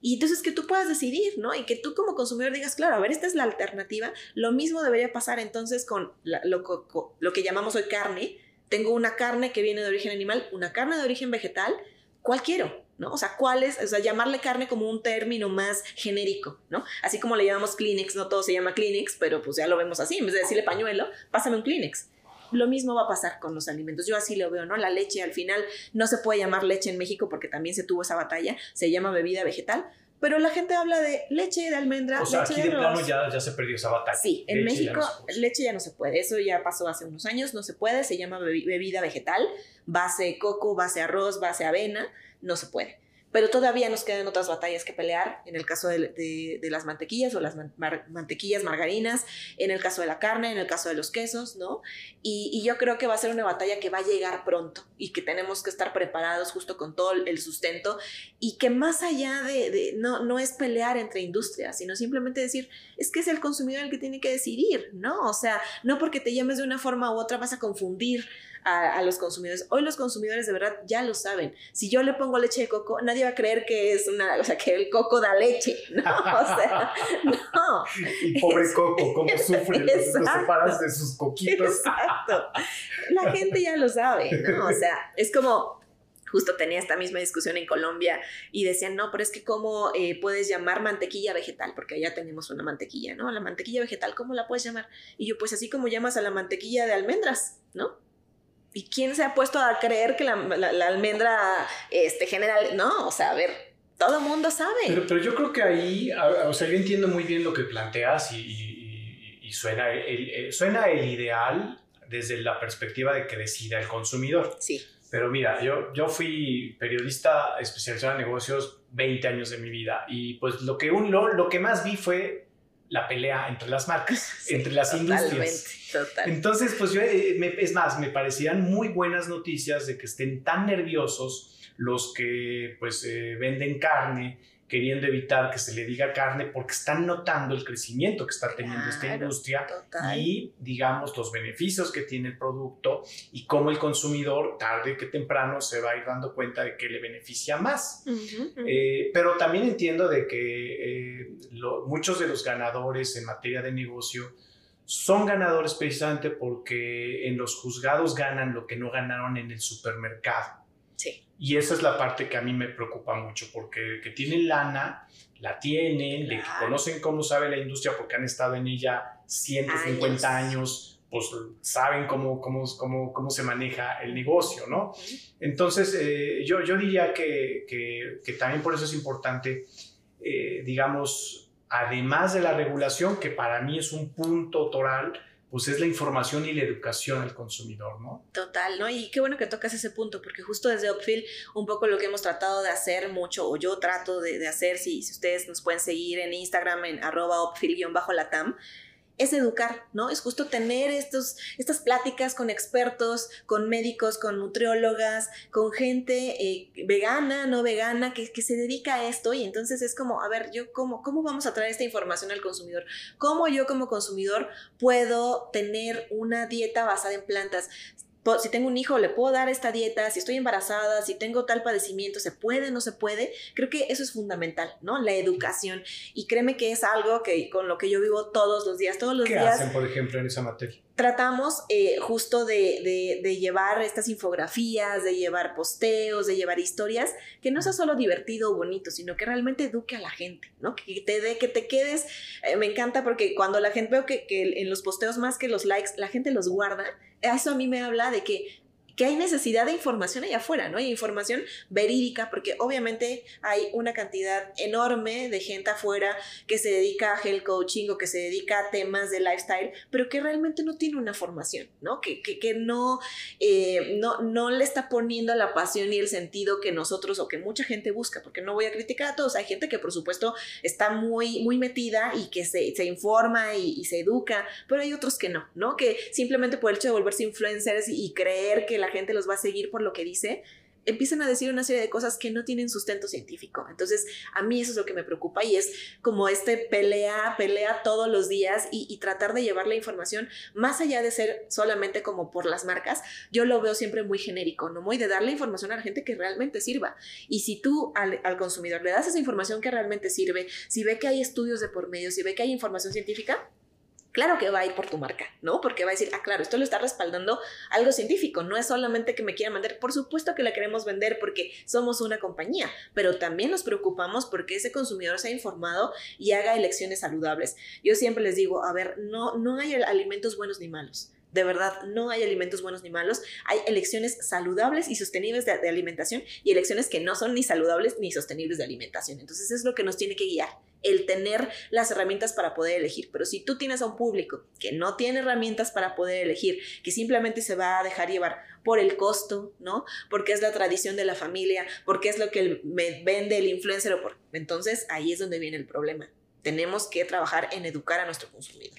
Speaker 3: Y entonces que tú puedas decidir, ¿no? Y que tú como consumidor digas, claro, a ver, esta es la alternativa. Lo mismo debería pasar entonces con lo, que llamamos hoy carne. Tengo una carne que viene de origen animal, una carne de origen vegetal. ¿Cuál quiero? ¿no? O sea, ¿cuál es? O sea, llamarle carne como un término más genérico, ¿no? Así como le llamamos Kleenex, no todo se llama Kleenex, pero pues ya lo vemos así, en vez de decirle pañuelo, pásame un Kleenex. Lo mismo va a pasar con los alimentos. Yo así lo veo, ¿no? La leche al final no se puede llamar leche en México porque también se tuvo esa batalla, se llama bebida vegetal, pero la gente habla de leche de almendra.
Speaker 2: O sea,
Speaker 3: leche
Speaker 2: aquí de, plano ya, ya, se perdió esa batalla.
Speaker 3: Sí, en México leche ya no se puede. Eso ya pasó hace unos años, no se puede. Se llama bebida vegetal, base coco, base arroz, base avena, no se puede pero todavía nos quedan otras batallas que pelear, en el caso de, las mantequillas o las mantequillas margarinas, en el caso de la carne, en el caso de los quesos, ¿no? Y, yo creo que va a ser una batalla que va a llegar pronto y que tenemos que estar preparados justo con todo el sustento y que más allá de, no, no es pelear entre industrias, sino simplemente decir, es que es el consumidor el que tiene que decidir, ¿no? O sea, no porque te llames de una forma u otra vas a confundir a, los consumidores. Hoy los consumidores de verdad ya lo saben. Si yo le pongo leche de coco, nadie va a creer que es una, o sea, que el coco da leche, ¿no? O sea, [LAUGHS] no.
Speaker 2: Y pobre coco, cómo [LAUGHS] sufre, lo separas de sus coquitos.
Speaker 3: Exacto. La gente ya lo sabe, ¿no? O sea, es como, justo tenía esta misma discusión en Colombia y decían, no, pero es que cómo eh, puedes llamar mantequilla vegetal, porque allá tenemos una mantequilla, ¿no? La mantequilla vegetal, ¿cómo la puedes llamar? Y yo, pues así como llamas a la mantequilla de almendras, ¿no? ¿Y quién se ha puesto a creer que la, almendra este, general? No, o sea, a ver, todo el mundo sabe.
Speaker 2: Pero, yo creo que ahí, o sea, yo entiendo muy bien lo que planteas y, suena, el, suena el ideal desde la perspectiva de que decida el consumidor.
Speaker 3: Sí.
Speaker 2: Pero mira, yo, yo fui periodista especializado en negocios 20 años de mi vida y pues lo que, un, lo, lo que más vi fue la pelea entre las marcas, [LAUGHS] entre las industrias. Entonces, pues yo, eh, es más, me parecían muy buenas noticias de que estén tan nerviosos los que pues eh, venden carne queriendo evitar que se le diga carne porque están notando el crecimiento que está teniendo esta industria y, digamos, los beneficios que tiene el producto y cómo el consumidor, tarde que temprano, se va a ir dando cuenta de que le beneficia más. Eh, pero también entiendo de que eh, muchos de los ganadores en materia de negocio son ganadores precisamente porque en los juzgados ganan lo que no ganaron en el supermercado. Y esa es la parte que a mí me preocupa mucho, porque que tienen lana, la tienen, que conocen cómo sabe la industria porque han estado en ella 150 años, pues saben cómo, cómo, cómo, cómo, se maneja el negocio, ¿no? Entonces, eh, yo, yo diría que, que, también por eso es importante, eh, digamos, además de la regulación, que para mí es un punto toral, pues es la información y la educación al consumidor, ¿no?
Speaker 3: Total, ¿no? Y qué bueno que tocas ese punto, porque justo desde Upfield, un poco lo que hemos tratado de hacer mucho, o yo trato de, hacer, si, si, ustedes nos pueden seguir en Instagram en arroba upfield-latam, es educar, ¿no? Es justo tener estos, estas pláticas con expertos, con médicos, con nutriólogas, con gente eh, vegana, no vegana, que, que, se dedica a esto. Y entonces es como, a ver, yo cómo, cómo vamos a traer esta información al consumidor? ¿Cómo yo como consumidor puedo tener una dieta basada en plantas? Si tengo un hijo, le puedo dar esta dieta, si estoy embarazada, si tengo tal padecimiento, se puede, no se puede. Creo que eso es fundamental, ¿no? La educación. Y créeme que es algo que con lo que yo vivo todos los días, todos los
Speaker 2: días.
Speaker 3: ¿Qué
Speaker 2: hacen, por ejemplo, en esa materia?
Speaker 3: Tratamos eh, justo de, de, llevar estas infografías, de llevar posteos, de llevar historias, que no sea solo divertido o bonito, sino que realmente eduque a la gente, ¿no? Que te dé, que te quedes. Eh, me encanta porque cuando la gente veo que, que en los posteos más que los likes, la gente los guarda eso a mí me habla de que que hay necesidad de información allá afuera, ¿no? Hay información verídica, porque obviamente hay una cantidad enorme de gente afuera que se dedica a health coaching o que se dedica a temas de lifestyle, pero que realmente no tiene una formación, ¿no? Que, que, no, eh, no, no le está poniendo la pasión y el sentido que nosotros o que mucha gente busca, porque no voy a criticar a todos, hay gente que por supuesto está muy, muy metida y que se, se informa y, se educa, pero hay otros que no, ¿no? Que simplemente por el hecho de volverse influencers y creer que la gente los va a seguir por lo que dice, empiezan a decir una serie de cosas que no tienen sustento científico. Entonces, a mí eso es lo que me preocupa y es como este pelea, pelea todos los días y, tratar de llevar la información más allá de ser solamente como por las marcas, yo lo veo siempre muy genérico, ¿no? Muy de darle información a la gente que realmente sirva. Y si tú al, al consumidor le das esa información que realmente sirve, si ve que hay estudios de por medio, si ve que hay información científica, claro que va a ir por tu marca, ¿no? Porque va a decir, ah, claro, esto lo está respaldando algo científico, no es solamente que me quieran vender, por supuesto que la queremos vender porque somos una compañía, pero también nos preocupamos porque ese consumidor sea informado y haga elecciones saludables. Yo siempre les digo, a ver, no, no hay alimentos buenos ni malos. De verdad, no hay alimentos buenos ni malos. Hay elecciones saludables y sostenibles de, alimentación y elecciones que no son ni saludables ni sostenibles de alimentación. Entonces es lo que nos tiene que guiar, el tener las herramientas para poder elegir. Pero si tú tienes a un público que no tiene herramientas para poder elegir, que simplemente se va a dejar llevar por el costo, ¿no? Porque es la tradición de la familia, porque es lo que me vende el influencer o por... Entonces ahí es donde viene el problema. Tenemos que trabajar en educar a nuestro consumidor.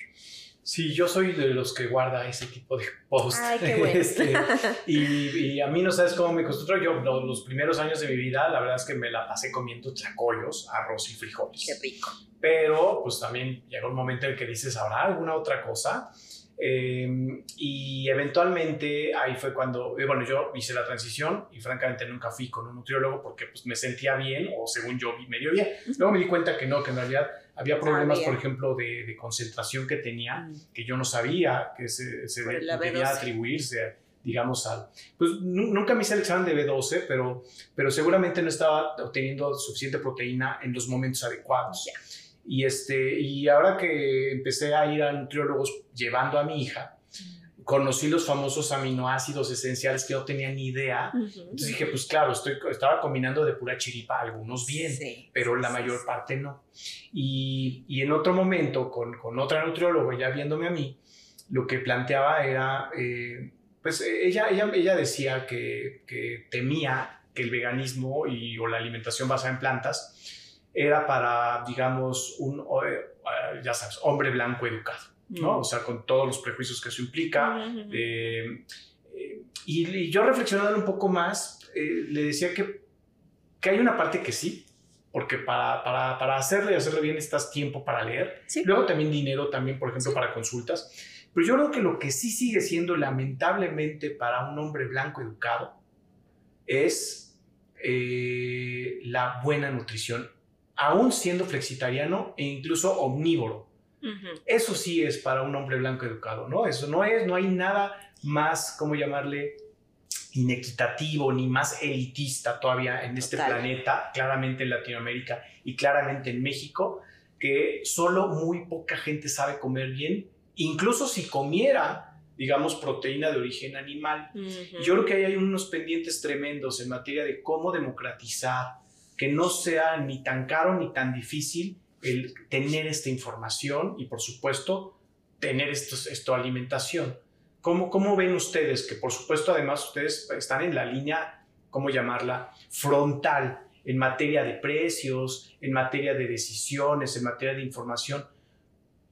Speaker 2: Sí, yo soy de los que guarda ese tipo de posts.
Speaker 3: Ay, qué [LAUGHS] bueno.
Speaker 2: Este, [LAUGHS] y, a mí no sabes cómo me costó. Yo los, primeros años de mi vida, la verdad es que me la pasé comiendo tlacoyos, arroz y frijoles.
Speaker 3: Qué rico.
Speaker 2: Pero pues también llegó un momento en el que dices, ¿habrá alguna otra cosa? Em, y eventualmente ahí fue cuando, eh, bueno, yo hice la transición y francamente nunca fui con un nutriólogo porque pues me sentía bien o según yo medio bien. Luego me di cuenta que no, que en realidad había problemas, por ejemplo, de, concentración que tenía, mm. que yo no sabía que se, se debía atribuirse digamos, al... Pues nunca me hice el examen de B12, pero, pero seguramente no estaba obteniendo suficiente proteína en los momentos adecuados. Y, este, y ahora que empecé a ir a nutriólogos llevando a mi hija, conocí los famosos aminoácidos esenciales que no tenía ni idea. Entonces dije, pues claro, estoy, estaba combinando de pura chiripa, algunos bien, pero la mayor parte no. Y, y, en otro momento, con, con otra nutrióloga, ya viéndome a mí, lo que planteaba era, eh, pues ella, ella, ella decía que, que temía que el veganismo y, o la alimentación basada en plantas era para, digamos, un, eh, ya sabes, hombre blanco educado, ¿no? O sea, con todos los prejuicios que eso implica. Eh, eh, y, yo reflexionando un poco más, le decía que, que hay una parte que sí, porque para, para, para hacerlo y hacerlo bien necesitas tiempo para leer. Luego también dinero, también, por ejemplo, para consultas. Pero yo creo que lo que sí sigue siendo lamentablemente para un hombre blanco educado es la buena nutrición aún siendo flexitariano e incluso omnívoro. Eso sí es para un hombre blanco educado, ¿no? Eso no es, no hay nada más, ¿cómo llamarle? inequitativo ni más elitista todavía en este planeta, claramente en Latinoamérica y claramente en México, que solo muy poca gente sabe comer bien, incluso si comiera, digamos, proteína de origen animal. Yo creo que ahí hay unos pendientes tremendos en materia de cómo democratizar que no sea ni tan caro ni tan difícil el tener esta información y por supuesto tener estos, esto alimentación. ¿Cómo, ¿Cómo ven ustedes que por supuesto además ustedes están en la línea, ¿cómo llamarla? Frontal en materia de precios, en materia de decisiones, en materia de información.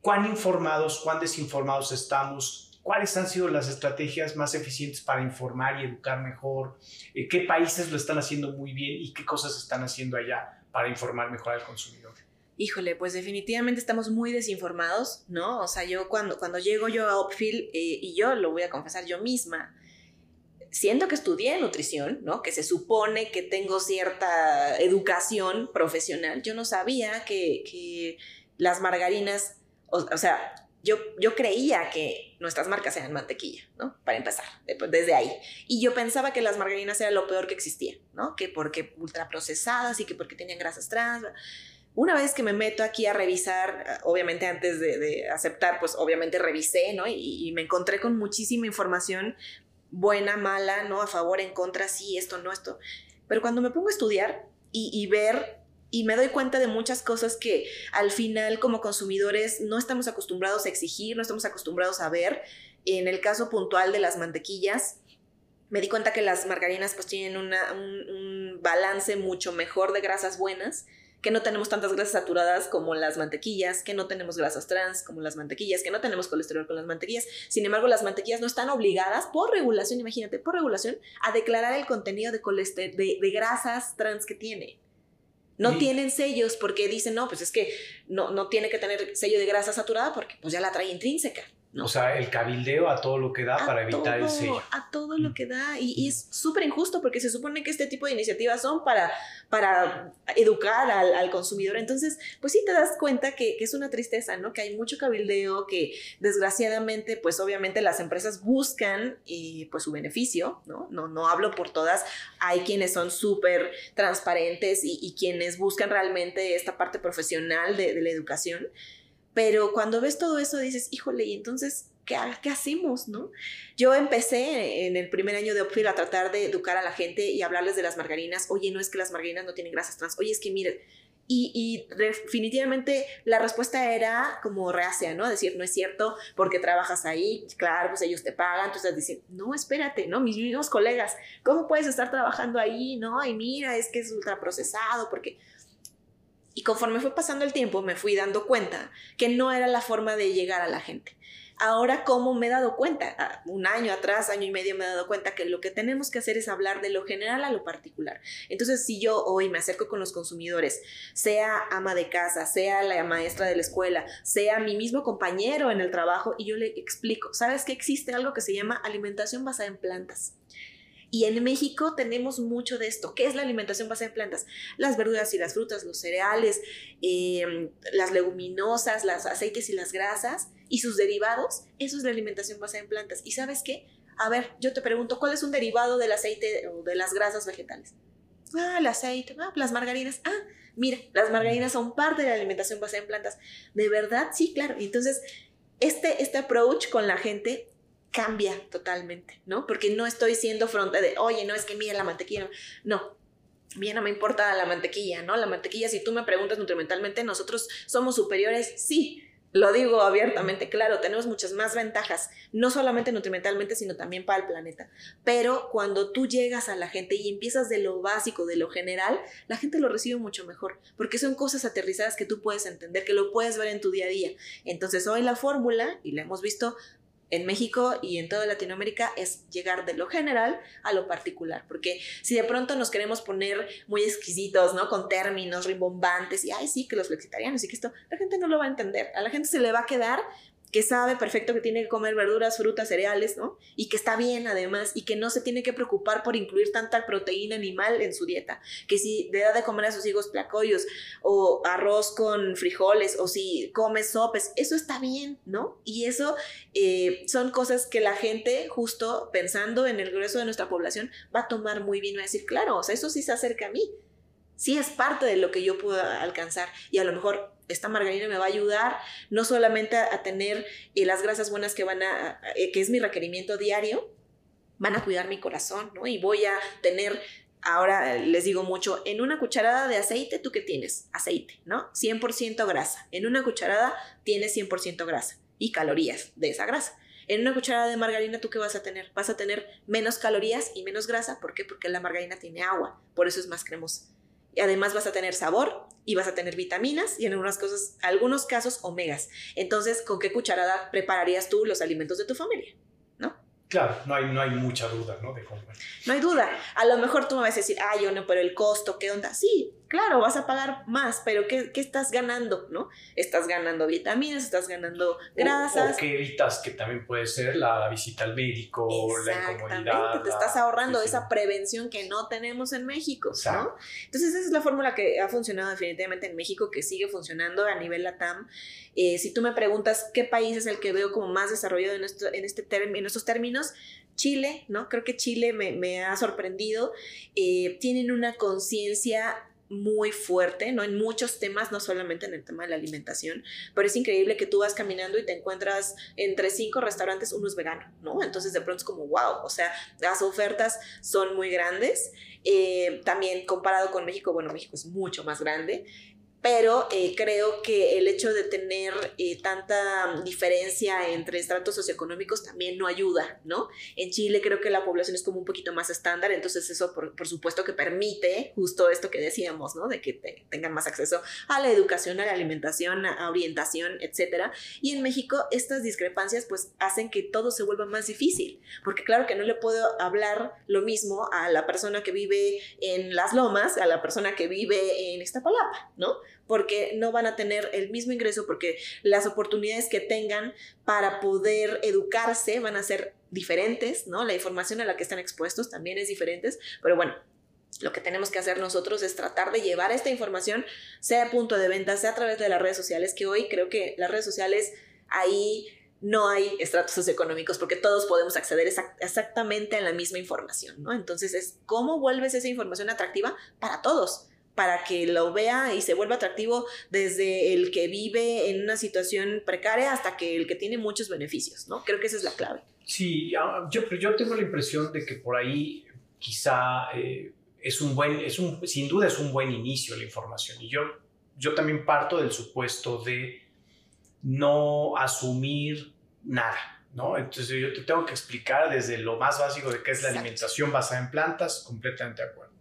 Speaker 2: ¿Cuán informados, cuán desinformados estamos? cuáles han sido las estrategias más eficientes para informar y educar mejor, eh, qué países lo están haciendo muy bien y qué cosas están haciendo allá para informar mejor al consumidor.
Speaker 3: Híjole, pues definitivamente estamos muy desinformados, ¿no? O sea, yo cuando, cuando llego yo a Opfield, eh, y yo lo voy a confesar yo misma, siento que estudié nutrición, ¿no? Que se supone que tengo cierta educación profesional, yo no sabía que, que las margarinas, o, sea, yo, yo creía que nuestras marcas eran mantequilla, ¿no? Para empezar, desde ahí. Y yo pensaba que las margarinas eran lo peor que existía, ¿no? Que porque ultraprocesadas y que porque tenían grasas trans. Una vez que me meto aquí a revisar, obviamente antes de, aceptar, pues obviamente revisé, ¿no? Y, y, me encontré con muchísima información buena, mala, ¿no? A favor, en contra, sí, esto, no, esto. Pero cuando me pongo a estudiar y, ver y me doy cuenta de muchas cosas que al final como consumidores no estamos acostumbrados a exigir, no estamos acostumbrados a ver. En el caso puntual de las mantequillas, me di cuenta que las margarinas pues tienen un, balance mucho mejor de grasas buenas, que no tenemos tantas grasas saturadas como las mantequillas, que no tenemos grasas trans como las mantequillas, que no tenemos colesterol con las mantequillas. Sin embargo, las mantequillas no están obligadas por regulación, imagínate, por regulación, a declarar el contenido de, de, de grasas trans que tiene. No tienen sellos porque dicen, no, pues es que no, no tiene que tener sello de grasa saturada porque pues ya la trae intrínseca.
Speaker 2: O sea, el cabildeo a todo lo que da para evitar el sello.
Speaker 3: A todo lo mm. que da. Y, es súper injusto porque se supone que este tipo de iniciativas son para, para educar al, consumidor. Entonces, pues sí te das cuenta que, es una tristeza, ¿no? Que hay mucho cabildeo, que desgraciadamente, pues obviamente las empresas buscan y, pues su beneficio, ¿no? No, no hablo por todas. Hay quienes son súper transparentes y, quienes buscan realmente esta parte profesional de, de la educación pero cuando ves todo eso dices, híjole, y entonces, ¿qué, ¿qué, hacemos, no? Yo empecé en el primer año de Opfil a tratar de educar a la gente y hablarles de las margarinas. Oye, no es que las margarinas no tienen grasas trans. Oye, es que miren, y, definitivamente la respuesta era como reacia, ¿no? Decir, no es cierto, porque trabajas ahí, claro, pues ellos te pagan, tú estás diciendo, no, espérate, ¿no? Mis mismos colegas, ¿cómo puedes estar trabajando ahí, no? Y mira, es que es ultraprocesado, porque y conforme fue pasando el tiempo, me fui dando cuenta que no era la forma de llegar a la gente. Ahora, ¿cómo me he dado cuenta? Ah, un año atrás, año y medio, me he dado cuenta que lo que tenemos que hacer es hablar de lo general a lo particular. Entonces, si yo hoy me acerco con los consumidores, sea ama de casa, sea la maestra de la escuela, sea mi mismo compañero en el trabajo, y yo le explico, ¿sabes que existe algo que se llama alimentación basada en plantas? Y en México tenemos mucho de esto. ¿Qué es la alimentación basada en plantas? Las verduras y las frutas, los cereales, em, las leguminosas, los aceites y las grasas y sus derivados. Eso es la alimentación basada en plantas. ¿Y sabes qué? A ver, yo te pregunto, ¿cuál es un derivado del aceite o de las grasas vegetales? Ah, el aceite, ah, las margarinas. Ah, mira, las margarinas son parte de la alimentación basada en plantas. ¿De verdad? Sí, claro. Entonces, este, este approach con la gente cambia totalmente, ¿no? Porque no estoy siendo fronte de, oye, no es que mira la mantequilla, no. Bien, no me importa la mantequilla, ¿no? La mantequilla, si tú me preguntas nutrimentalmente, nosotros somos superiores, sí, lo digo abiertamente, claro, tenemos muchas más ventajas, no solamente nutrimentalmente, sino también para el planeta. Pero cuando tú llegas a la gente y empiezas de lo básico, de lo general, la gente lo recibe mucho mejor, porque son cosas aterrizadas que tú puedes entender, que lo puedes ver en tu día a día. Entonces, hoy la fórmula, y la hemos visto en México y en toda Latinoamérica es llegar de lo general a lo particular, porque si de pronto nos queremos poner muy exquisitos, ¿no? Con términos rimbombantes y, ay, sí, que los flexitarianos y que esto, la gente no lo va a entender, a la gente se le va a quedar que sabe perfecto que tiene que comer verduras, frutas, cereales, ¿no? Y que está bien además y que no se tiene que preocupar por incluir tanta proteína animal en su dieta. Que si le da de comer a sus hijos placoyos o arroz con frijoles o si come sopes, eso está bien, ¿no? Y eso eh, son cosas que la gente, justo pensando en el grueso de nuestra población, va a tomar muy bien y va a decir, claro, o sea, eso sí se acerca a mí. Sí es parte de lo que yo puedo alcanzar y a lo mejor esta margarina me va a ayudar no solamente a, tener eh, las grasas buenas que van a, eh, que es mi requerimiento diario, van a cuidar mi corazón, ¿no? Y voy a tener, ahora les digo mucho, en una cucharada de aceite, ¿tú qué tienes? Aceite, ¿no? 100% grasa. En una cucharada tienes 100% grasa y calorías de esa grasa. En una cucharada de margarina, ¿tú qué vas a tener? Vas a tener menos calorías y menos grasa. ¿Por qué? Porque la margarina tiene agua, por eso es más cremosa. Y además vas a tener sabor y vas a tener vitaminas y en algunas cosas, algunos casos omegas. Entonces, ¿con qué cucharada prepararías tú los alimentos de tu familia? ¿No?
Speaker 2: Claro, no hay, no hay mucha duda, ¿no? De
Speaker 3: No hay duda. A lo mejor tú me vas a decir, ay, yo no, pero el costo, ¿qué onda? Sí, claro, vas a pagar más, pero ¿qué, qué estás ganando, no? Estás ganando vitaminas, estás ganando grasas.
Speaker 2: O, que evitas, que también puede ser la visita al médico, la incomodidad.
Speaker 3: te estás ahorrando esa prevención que no tenemos en México, ¿no? Entonces esa es la fórmula que ha funcionado definitivamente en México, que sigue funcionando a nivel LATAM. Eh, si tú me preguntas qué país es el que veo como más desarrollado en, esto, en, este en estos términos, Chile, ¿no? Creo que Chile me, me ha sorprendido. Eh, tienen una conciencia muy fuerte, ¿no? En muchos temas, no solamente en el tema de la alimentación, pero es increíble que tú vas caminando y te encuentras entre cinco restaurantes, uno es vegano, ¿no? Entonces de pronto es como, wow, o sea, las ofertas son muy grandes. Eh, también comparado con México, bueno, México es mucho más grande pero eh, creo que el hecho de tener eh, tanta diferencia entre estratos socioeconómicos también no ayuda, ¿no? En Chile creo que la población es como un poquito más estándar, entonces eso por, supuesto que permite justo esto que decíamos, ¿no? De que tengan más acceso a la educación, a la alimentación, a, orientación, etc. Y en México estas discrepancias pues hacen que todo se vuelva más difícil, porque claro que no le puedo hablar lo mismo a la persona que vive en Las Lomas, a la persona que vive en Iztapalapa, ¿no? Porque no van a tener el mismo ingreso, porque las oportunidades que tengan para poder educarse van a ser diferentes, ¿no? La información a la que están expuestos también es diferente, pero bueno, lo que tenemos que hacer nosotros es tratar de llevar esta información, sea a punto de venta, sea a través de las redes sociales, que hoy creo que las redes sociales ahí no hay estratos socioeconómicos porque todos podemos acceder exactamente a la misma información, ¿no? Entonces es cómo vuelves esa información atractiva para todos para que lo vea y se vuelva atractivo desde el que vive en una situación precaria hasta que el que tiene muchos beneficios, ¿no? Creo que esa es la clave.
Speaker 2: Sí, ah, yo, yo tengo la impresión de que por ahí quizá eh, es un buen, es un, sin duda es un buen inicio la información. Y yo, yo también parto del supuesto de no asumir nada, ¿no? Entonces yo te tengo que explicar desde lo más básico de qué es la alimentación basada en plantas, completamente de acuerdo.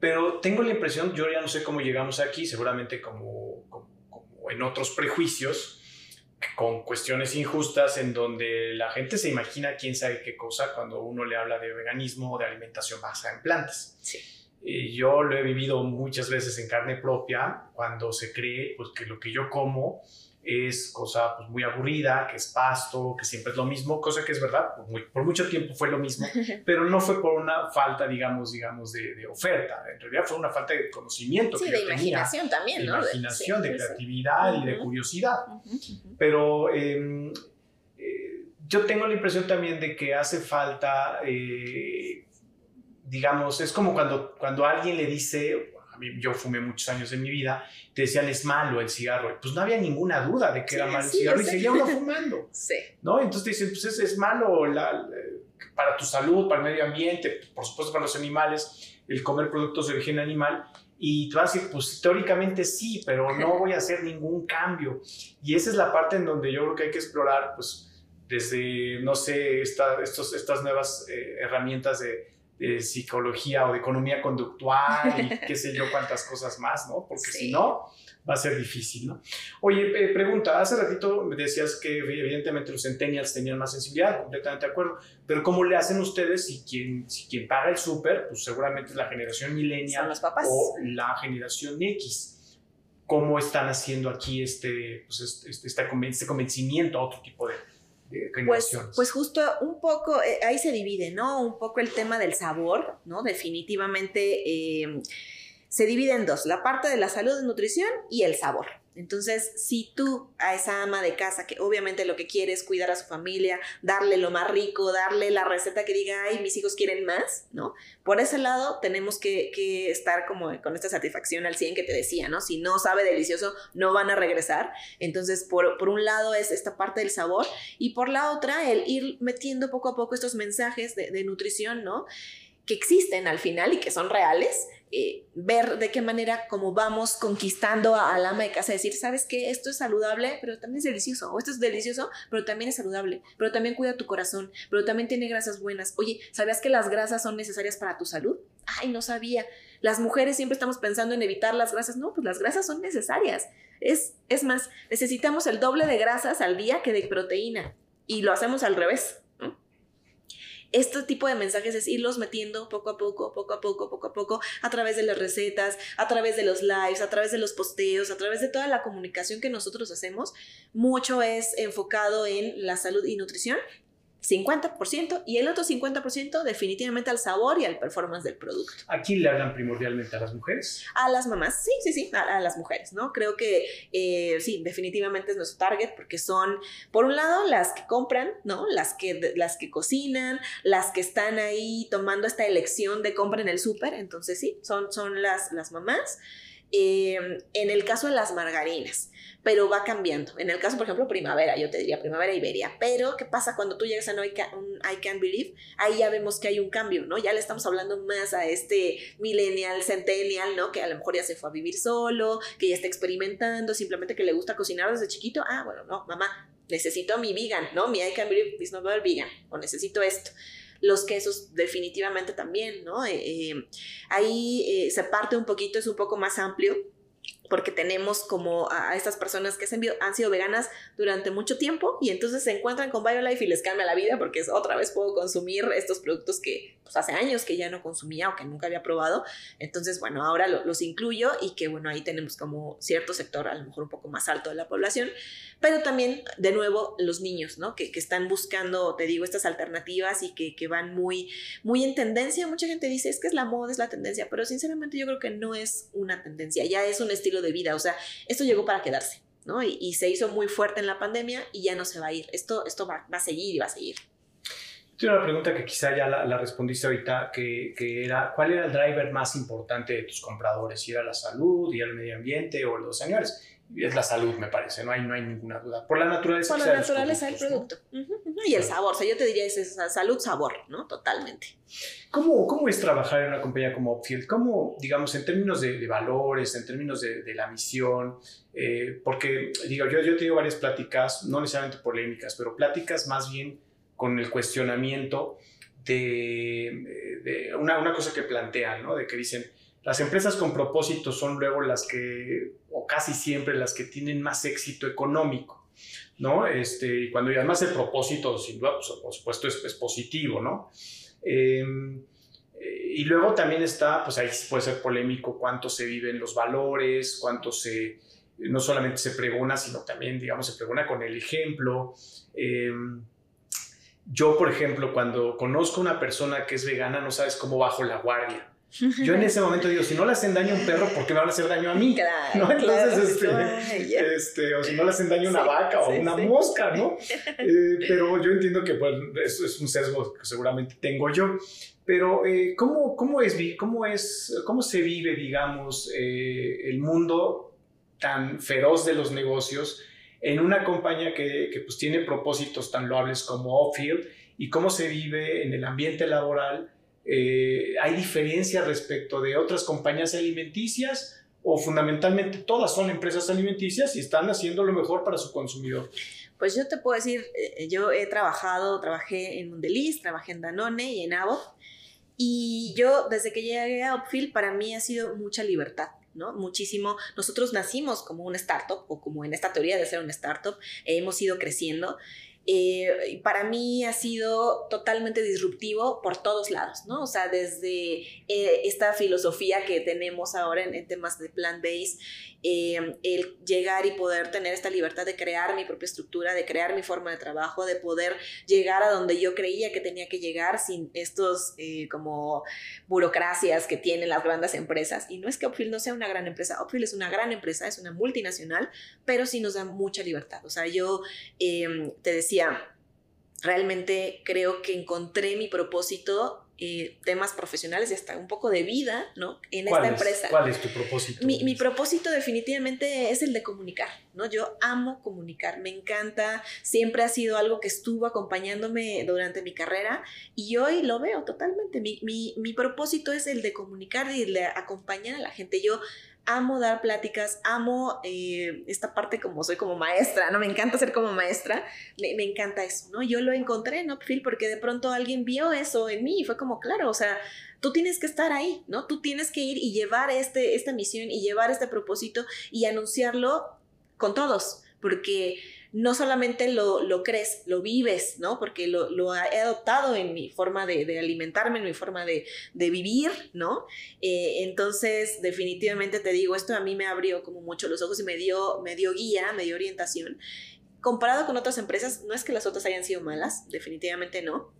Speaker 2: Pero tengo la impresión, yo ya no sé cómo llegamos aquí, seguramente como, como, en otros prejuicios, con cuestiones injustas en donde la gente se imagina quién sabe qué cosa cuando uno le habla de veganismo o de alimentación basada en plantas. Sí. Y yo lo he vivido muchas veces en carne propia cuando se cree pues, que lo que yo como es cosa pues, muy aburrida, que es pasto, que siempre es lo mismo, cosa que es verdad, por, mucho tiempo fue lo mismo, [LAUGHS] pero no fue por una falta, digamos, digamos de, oferta, en realidad fue una falta de conocimiento.
Speaker 3: Sí, de imaginación también,
Speaker 2: ¿no? De imaginación, de, creatividad y de curiosidad. Pero em, eh, yo tengo la impresión también de que hace falta... Eh, digamos, es como cuando, cuando alguien le dice, yo fumé muchos años en mi vida, te decían es malo el cigarro. Pues no había ninguna duda de que era malo el cigarro y seguía uno fumando. [LAUGHS]
Speaker 3: Sí.
Speaker 2: ¿No? Entonces te dicen, pues es, es malo para tu salud, para el medio ambiente, por supuesto para los animales, el comer productos de origen animal. Y tú vas a decir, pues teóricamente sí, pero no voy a hacer ningún cambio. Y esa es la parte en donde yo creo que hay que explorar, pues desde, no sé, esta, estos, estas nuevas eh, herramientas de de psicología o de economía conductual y qué sé yo cuántas cosas más, ¿no? Porque si no, va a ser difícil, ¿no? Oye, eh, pregunta, hace ratito me decías que evidentemente los centennials tenían más sensibilidad, completamente de acuerdo, pero ¿cómo le hacen ustedes si quien, si quien paga el súper, pues seguramente es la generación millennial o la generación X? ¿Cómo están haciendo aquí este, pues este, este, este convencimiento a otro tipo de,
Speaker 3: pues, pues justo un poco, eh, ahí se divide, ¿no? Un poco el tema del sabor, ¿no? Definitivamente eh, se divide en dos, la parte de la salud y nutrición y el sabor. Entonces, si tú a esa ama de casa, que obviamente lo que quiere es cuidar a su familia, darle lo más rico, darle la receta que diga, ay, mis hijos quieren más, ¿no? Por ese lado, tenemos que, estar como con esta satisfacción al 100 que te decía, ¿no? Si no sabe delicioso, no van a regresar. Entonces, por, un lado es esta parte del sabor y por la otra, el ir metiendo poco a poco estos mensajes de, de nutrición, ¿no? Que existen al final y que son reales eh, ver de qué manera como vamos conquistando al ama de casa, decir, sabes que esto es saludable, pero también es delicioso, o esto es delicioso, pero también es saludable, pero también cuida tu corazón, pero también tiene grasas buenas. Oye, ¿sabías que las grasas son necesarias para tu salud? Ay, no sabía. Las mujeres siempre estamos pensando en evitar las grasas. No, pues las grasas son necesarias. Es, es más, necesitamos el doble de grasas al día que de proteína. Y lo hacemos al revés este tipo de mensajes es irlos metiendo poco a poco, poco a poco, poco a poco, a través de las recetas, a través de los lives, a través de los posteos, a través de toda la comunicación que nosotros hacemos. Mucho es enfocado en la salud y nutrición 50% y el otro 50% definitivamente al sabor y al performance del producto.
Speaker 2: ¿A quién le hablan primordialmente? ¿A las mujeres?
Speaker 3: A las mamás, sí, sí, sí, a, las mujeres, ¿no? Creo que eh, sí, definitivamente es nuestro target porque son, por un lado, las que compran, ¿no? Las que, las que cocinan, las que están ahí tomando esta elección de compra en el súper, entonces sí, son, son las, las mamás. Em, en el caso de las margarinas, pero va cambiando. En el caso, por ejemplo, primavera, yo te diría primavera Iberia, pero ¿qué pasa cuando tú llegas a no I, can, I Can't Believe? Ahí ya vemos que hay un cambio, ¿no? Ya le estamos hablando más a este millennial, centennial, ¿no? Que a lo mejor ya se fue a vivir solo, que ya está experimentando, simplemente que le gusta cocinar desde chiquito. Ah, bueno, no, mamá, necesito mi vegan, ¿no? Mi I Can't Believe is not vegan, o necesito esto los quesos definitivamente también, ¿no? Eh, eh, ahí eh, se parte un poquito, es un poco más amplio porque tenemos como a, estas personas que han sido veganas durante mucho tiempo y entonces se encuentran con BioLife y les cambia la vida porque es otra vez puedo consumir estos productos que pues, hace años que ya no consumía o que nunca había probado. Entonces, bueno, ahora los incluyo y que bueno, ahí tenemos como cierto sector a lo mejor un poco más alto de la población, pero también de nuevo los niños, ¿no? Que, que están buscando, te digo, estas alternativas y que, que van muy, muy en tendencia. Mucha gente dice, es que es la moda, es la tendencia, pero sinceramente yo creo que no es una tendencia, ya es un estilo de vida. O sea, esto llegó para quedarse, ¿no? Y, se hizo muy fuerte en la pandemia y ya no se va a ir. Esto, esto va, a seguir y va a seguir.
Speaker 2: Tengo una pregunta que quizá ya la, respondiste ahorita, que, que, era, ¿cuál era el driver más importante de tus compradores? ¿Si era la salud, y el medio ambiente o los señores? Es la salud, me parece, no hay, no hay ninguna duda. Por la naturaleza.
Speaker 3: Por la naturaleza del producto. Y el sabor, o sea, yo te diría, es esa salud, sabor, ¿no? Totalmente.
Speaker 2: ¿Cómo, ¿Cómo es trabajar en una compañía como Opfield? ¿Cómo, digamos, en términos de, valores, en términos de, de la misión? Eh, porque, digo, yo, yo he tenido varias pláticas, no necesariamente polémicas, pero pláticas más bien con el cuestionamiento de, de una, una cosa que plantean, ¿no? De que dicen, las empresas con propósito son luego las que, o casi siempre las que tienen más éxito económico, ¿no? Este, y cuando además el propósito, sin duda, pues, por supuesto, es, positivo, ¿no? Em, y luego también está, pues ahí puede ser polémico cuánto se viven los valores, cuánto se, no solamente se pregona, sino también, digamos, se pregona con el ejemplo. Em, yo, por ejemplo, cuando conozco a una persona que es vegana, no sabes cómo bajo la guardia. Yo en ese momento digo, si no le hacen daño a un perro, ¿por qué me van a hacer daño a mí? Claro, Entonces, este, este, o si no le hacen daño a una vaca o a una mosca, ¿no? [LAUGHS] Eh, pero yo entiendo que pues, eso es un sesgo que seguramente tengo yo. Pero, eh, ¿cómo, cómo, es, cómo, es, ¿cómo se vive, digamos, eh, el mundo tan feroz de los negocios en una compañía que, que pues, tiene propósitos tan loables como Ophfield y cómo se vive en el ambiente laboral? Eh, ¿Hay diferencia respecto de otras compañías alimenticias o fundamentalmente todas son empresas alimenticias y están haciendo lo mejor para su consumidor?
Speaker 3: Pues yo te puedo decir, eh, yo he trabajado, trabajé en Mondelez, trabajé en Danone y en Abbott. Y yo, desde que llegué a Upfield, para mí ha sido mucha libertad. ¿no? Muchísimo. Nosotros nacimos como una startup o como en esta teoría de ser una startup, hemos ido creciendo eh, para mí ha sido totalmente disruptivo por todos lados, ¿no? O sea, desde eh, esta filosofía que tenemos ahora en, en temas de plant-based Em, el llegar y poder tener esta libertad de crear mi propia estructura, de crear mi forma de trabajo, de poder llegar a donde yo creía que tenía que llegar sin estos eh, como burocracias que tienen las grandes empresas. Y no es que Upfield no sea una gran empresa, Upfield es una gran empresa, es una multinacional, pero sí nos da mucha libertad. O sea, yo em, te decía, realmente creo que encontré mi propósito eh, temas profesionales y hasta un poco de vida, ¿no? En esta empresa.
Speaker 2: ¿Cuál es tu propósito?
Speaker 3: Mi, propósito definitivamente es el de comunicar, ¿no? Yo amo comunicar, me encanta, siempre ha sido algo que estuvo acompañándome durante mi carrera y hoy lo veo totalmente. Mi, mi, mi propósito es el de comunicar y de acompañar a la gente. Yo amo dar pláticas, amo eh, esta parte como soy como maestra, ¿no? Me encanta ser como maestra, me, encanta eso, ¿no? Yo lo encontré en Upfield porque de pronto alguien vio eso en mí y fue como, claro, o sea, tú tienes que estar ahí, ¿no? Tú tienes que ir y llevar este, esta misión y llevar este propósito y anunciarlo con todos, porque no solamente lo, lo crees, lo vives, ¿no? Porque lo, lo he adoptado en mi forma de, alimentarme, en mi forma de, vivir, ¿no? Eh, entonces, definitivamente te digo, esto a mí me abrió como mucho los ojos y me dio, me dio guía, me dio orientación. comparado con otras empresas, no es que las otras hayan sido malas, definitivamente no.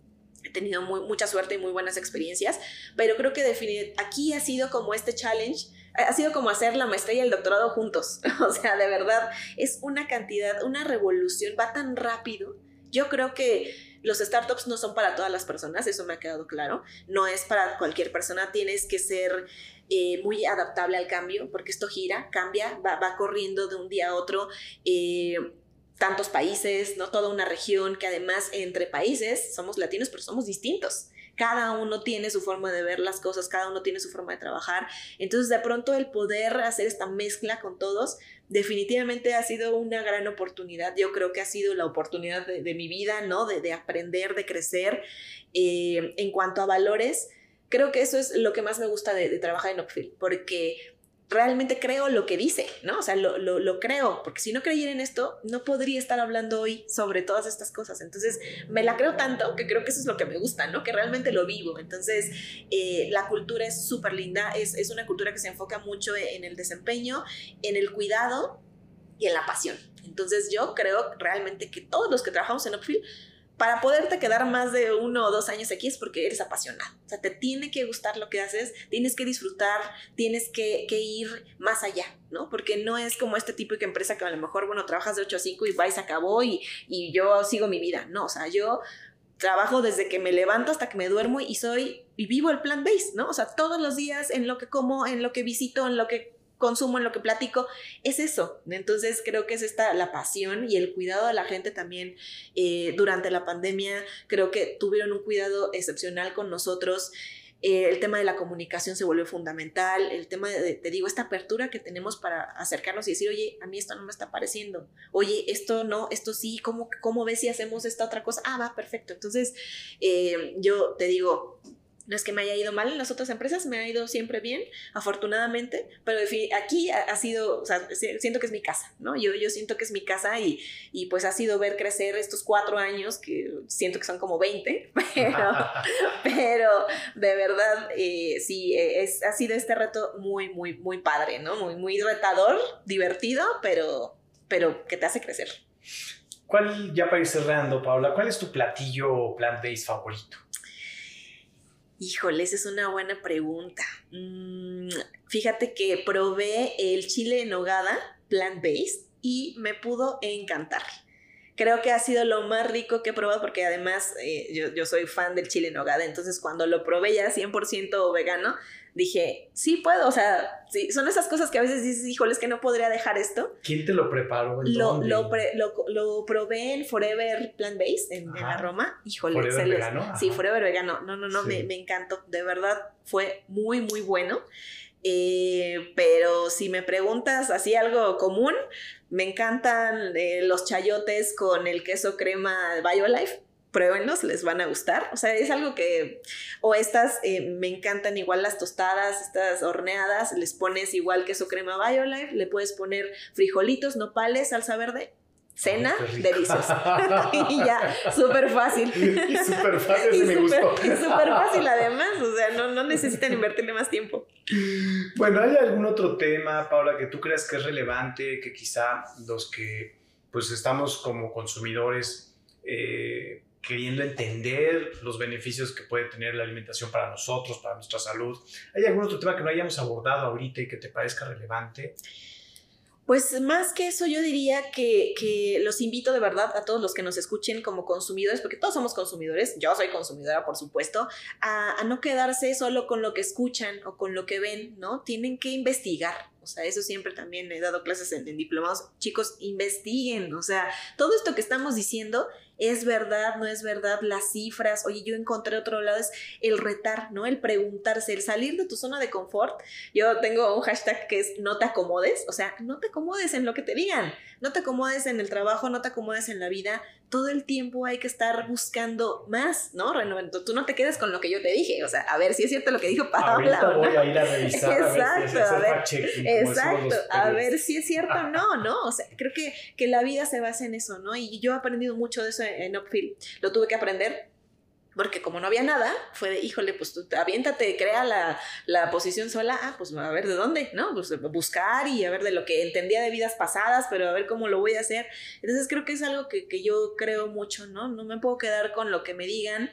Speaker 3: He tenido muy, mucha suerte y muy buenas experiencias, pero creo que aquí ha sido como este challenge, ha sido como hacer la maestría y el doctorado juntos. [LAUGHS] o sea, de verdad, es una cantidad, una revolución, va tan rápido. Yo creo que los startups no son para todas las personas, eso me ha quedado claro. No es para cualquier persona, tienes que ser eh, muy adaptable al cambio, porque esto gira, cambia, va, va corriendo de un día a otro. Eh, tantos países, ¿no? Toda una región que además entre países somos latinos, pero somos distintos. Cada uno tiene su forma de ver las cosas, cada uno tiene su forma de trabajar. Entonces, de pronto, el poder hacer esta mezcla con todos, definitivamente ha sido una gran oportunidad. Yo creo que ha sido la oportunidad de, mi vida, ¿no? De, aprender, de crecer. Eh, en cuanto a valores, creo que eso es lo que más me gusta de, trabajar en Upfield, porque realmente creo lo que dice, ¿no? O sea, lo, lo, creo, porque si no creyera en esto, no podría estar hablando hoy sobre todas estas cosas. Entonces, me la creo tanto que creo que eso es lo que me gusta, ¿no? Que realmente lo vivo. Entonces, eh, la cultura es súper linda, es, es una cultura que se enfoca mucho en el desempeño, en el cuidado y en la pasión. Entonces, yo creo realmente que todos los que trabajamos en Upfield para poderte quedar más de uno o dos años aquí es porque eres apasionado. O sea, te tiene que gustar lo que haces, tienes que disfrutar, tienes que, ir más allá, ¿no? Porque no es como este tipo de empresa que a lo mejor, bueno, trabajas de 8 a 5 y va y se acabó y, y yo sigo mi vida. No, o sea, yo trabajo desde que me levanto hasta que me duermo y soy y vivo el plan base, ¿no? O sea, todos los días en lo que como, en lo que visito, en lo que consumo, en lo que platico, es eso. Entonces creo que es esta la pasión y el cuidado de la gente también eh, durante la pandemia. Creo que tuvieron un cuidado excepcional con nosotros. Eh, el tema de la comunicación se volvió fundamental, el tema de, te digo, esta apertura que tenemos para acercarnos y decir, oye, a mí esto no me está pareciendo, oye, esto no, esto sí, ¿cómo, cómo ves si hacemos esta otra cosa? Ah, va, perfecto. Entonces, eh, yo te digo, no es que me haya ido mal en las otras empresas, me ha ido siempre bien, afortunadamente, pero aquí ha, sido, o sea, siento que es mi casa, ¿no? Yo, yo siento que es mi casa y, y pues ha sido ver crecer estos cuatro años, que siento que son como 20, [LAUGHS] pero, [LAUGHS] pero de verdad, eh, sí, es, ha sido este reto muy, muy, muy padre, ¿no? Muy, muy retador, divertido, pero, pero que te hace crecer.
Speaker 2: ¿Cuál, ya para ir cerrando, Paula, cuál es tu platillo plant-based favorito?
Speaker 3: Híjole, esa es una buena pregunta. Mm, fíjate que probé el chile en nogada plant-based y me pudo encantar. Creo que ha sido lo más rico que he probado porque además eh, yo, yo, soy fan del chile en nogada, entonces cuando lo probé ya 100% vegano, dije, sí puedo, o sea, sí, son esas cosas que a veces dices, híjole, es que no podría dejar esto.
Speaker 2: ¿Quién te lo preparó?
Speaker 3: Lo, lo, lo, probé en Forever Plant Based, en, la Roma. Híjole,
Speaker 2: ¿Forever vegano?
Speaker 3: Sí, Forever vegano. No, no, no, me, me, encantó. De verdad, fue muy, muy bueno. Eh, pero si me preguntas así algo común, me encantan eh, los chayotes con el queso crema BioLife pruébenlos, les van a gustar. O sea, es algo que, o estas, eh, me encantan igual las tostadas, estas horneadas, les pones igual queso crema BioLife, le puedes poner frijolitos, nopales, salsa verde. Cena, deliciosa. [LAUGHS] y ya, [LAUGHS] súper fácil.
Speaker 2: súper fácil, [LAUGHS] y me gustó.
Speaker 3: Y súper fácil además, o sea, no, no necesitan invertirle más tiempo.
Speaker 2: Bueno, ¿hay algún otro tema, Paula, que tú creas que es relevante, que quizá los que pues estamos como consumidores eh, queriendo entender los beneficios que puede tener la alimentación para nosotros, para nuestra salud. ¿Hay algún otro tema que no hayamos abordado ahorita y que te parezca relevante?
Speaker 3: Pues más que eso, yo diría que, los invito de verdad a todos los que nos escuchen como consumidores, porque todos somos consumidores, yo soy consumidora, por supuesto, a, no quedarse solo con lo que escuchan o con lo que ven, ¿no? Tienen que investigar. O sea, eso siempre también he dado clases en, en diplomados. Chicos, investiguen. O sea, todo esto que estamos diciendo es verdad, no es verdad, las cifras, oye, yo encontré otro lado, es el retar, ¿no? El preguntarse, el salir de tu zona de confort. Yo tengo un hashtag que es no te acomodes, o sea, no te acomodes en lo que te digan, no te acomodes en el trabajo, no te acomodes en la vida, todo el tiempo hay que estar buscando más, ¿no? Tú no te quedes con lo que yo te dije, o sea, a ver si es cierto lo que dijo Paola.
Speaker 2: Ahorita voy a ir a revisar.
Speaker 3: Exacto, a ver, si exacto, a ver si es cierto o no, ¿no? O sea, creo que, que la vida se basa en eso, ¿no? Y yo he aprendido mucho de eso en Upfield, lo tuve que aprender porque como no había nada, fue de, híjole, pues tú aviéntate, crea la, la, posición sola, ah, pues a ver de dónde, ¿no? Pues buscar y a ver de lo que entendía de vidas pasadas, pero a ver cómo lo voy a hacer. Entonces creo que es algo que, que yo creo mucho, ¿no? No me puedo quedar con lo que me digan.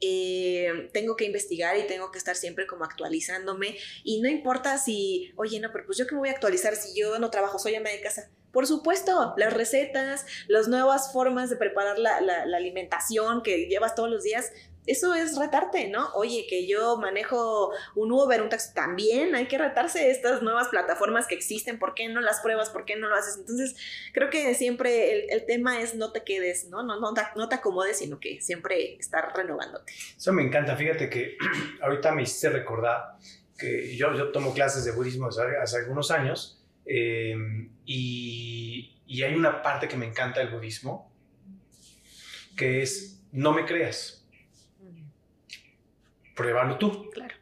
Speaker 3: Eh, tengo que investigar y tengo que estar siempre como actualizándome y no importa si, oye, no, pero pues yo que me voy a actualizar si yo no trabajo, soy ama de casa. Por supuesto, las recetas, las nuevas formas de preparar la, la, la, alimentación que llevas todos los días, eso es retarte, ¿no? Oye, que yo manejo un Uber, un taxi, también hay que retarse estas nuevas plataformas que existen, ¿por qué no las pruebas? ¿Por qué no lo haces? Entonces, creo que siempre el, tema es no te quedes, ¿no? No, no, no te acomodes, sino que siempre estar renovándote.
Speaker 2: Eso me encanta, fíjate que [CLEARS THROAT] ahorita me hiciste recordar que yo, yo tomo clases de budismo hace, algunos años em, y, y hay una parte que me encanta del budismo, que es no me creas pruébalo tú.
Speaker 3: Claro.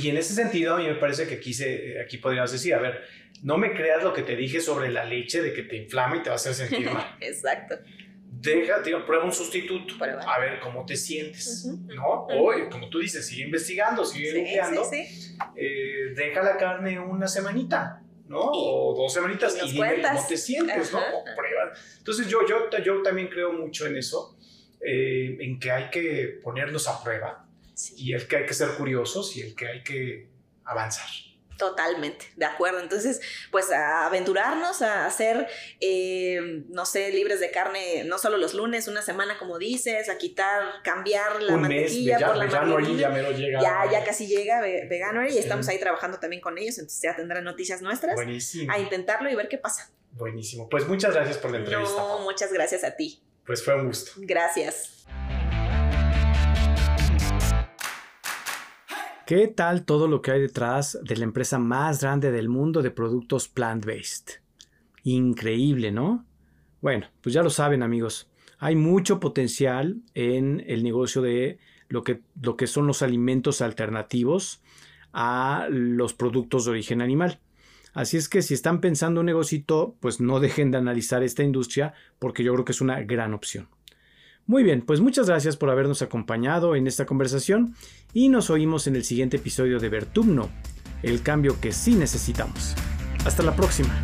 Speaker 2: Y en ese sentido, a mí me parece que aquí, se, aquí podrías decir, a ver, no me creas lo que te dije sobre la leche de que te inflama y te va a hacer sentir mal. [LAUGHS]
Speaker 3: Exacto.
Speaker 2: Deja, prueba un sustituto, a ver cómo te sientes, ¿no? O, como tú dices, sigue investigando, sigue limpiando. Sí, sí. Eh, deja la carne una semanita, ¿no? o dos semanitas y, dime cómo te sientes, ¿no? O prueba. Entonces yo, yo, yo también creo mucho en eso, eh, en que hay que ponerlos a prueba y el que hay que ser curiosos y el que hay que avanzar.
Speaker 3: Totalmente, de acuerdo. Entonces, pues a aventurarnos a hacer, eh, no sé, libres de carne, no solo los lunes, una semana como dices, a quitar, cambiar la mantequilla por la
Speaker 2: ya,
Speaker 3: ya, ya casi llega vegano y estamos ahí trabajando también con ellos, entonces ya tendrán noticias nuestras.
Speaker 2: Buenísimo.
Speaker 3: A intentarlo y ver qué pasa.
Speaker 2: Buenísimo. Pues muchas gracias por la entrevista.
Speaker 3: No, muchas gracias a ti.
Speaker 2: Pues fue un gusto.
Speaker 3: Gracias.
Speaker 2: ¿Qué tal todo lo que hay detrás de la empresa más grande del mundo de productos plant-based? Increíble, ¿no? Bueno, pues ya lo saben amigos, hay mucho potencial en el negocio de lo que, lo que son los alimentos alternativos a los productos de origen animal. Así es que si están pensando un negocito, pues no dejen de analizar esta industria porque yo creo que es una gran opción. Muy bien, pues muchas gracias por habernos acompañado en esta conversación y nos oímos en el siguiente episodio de Vertumno, el cambio que sí necesitamos. Hasta la próxima.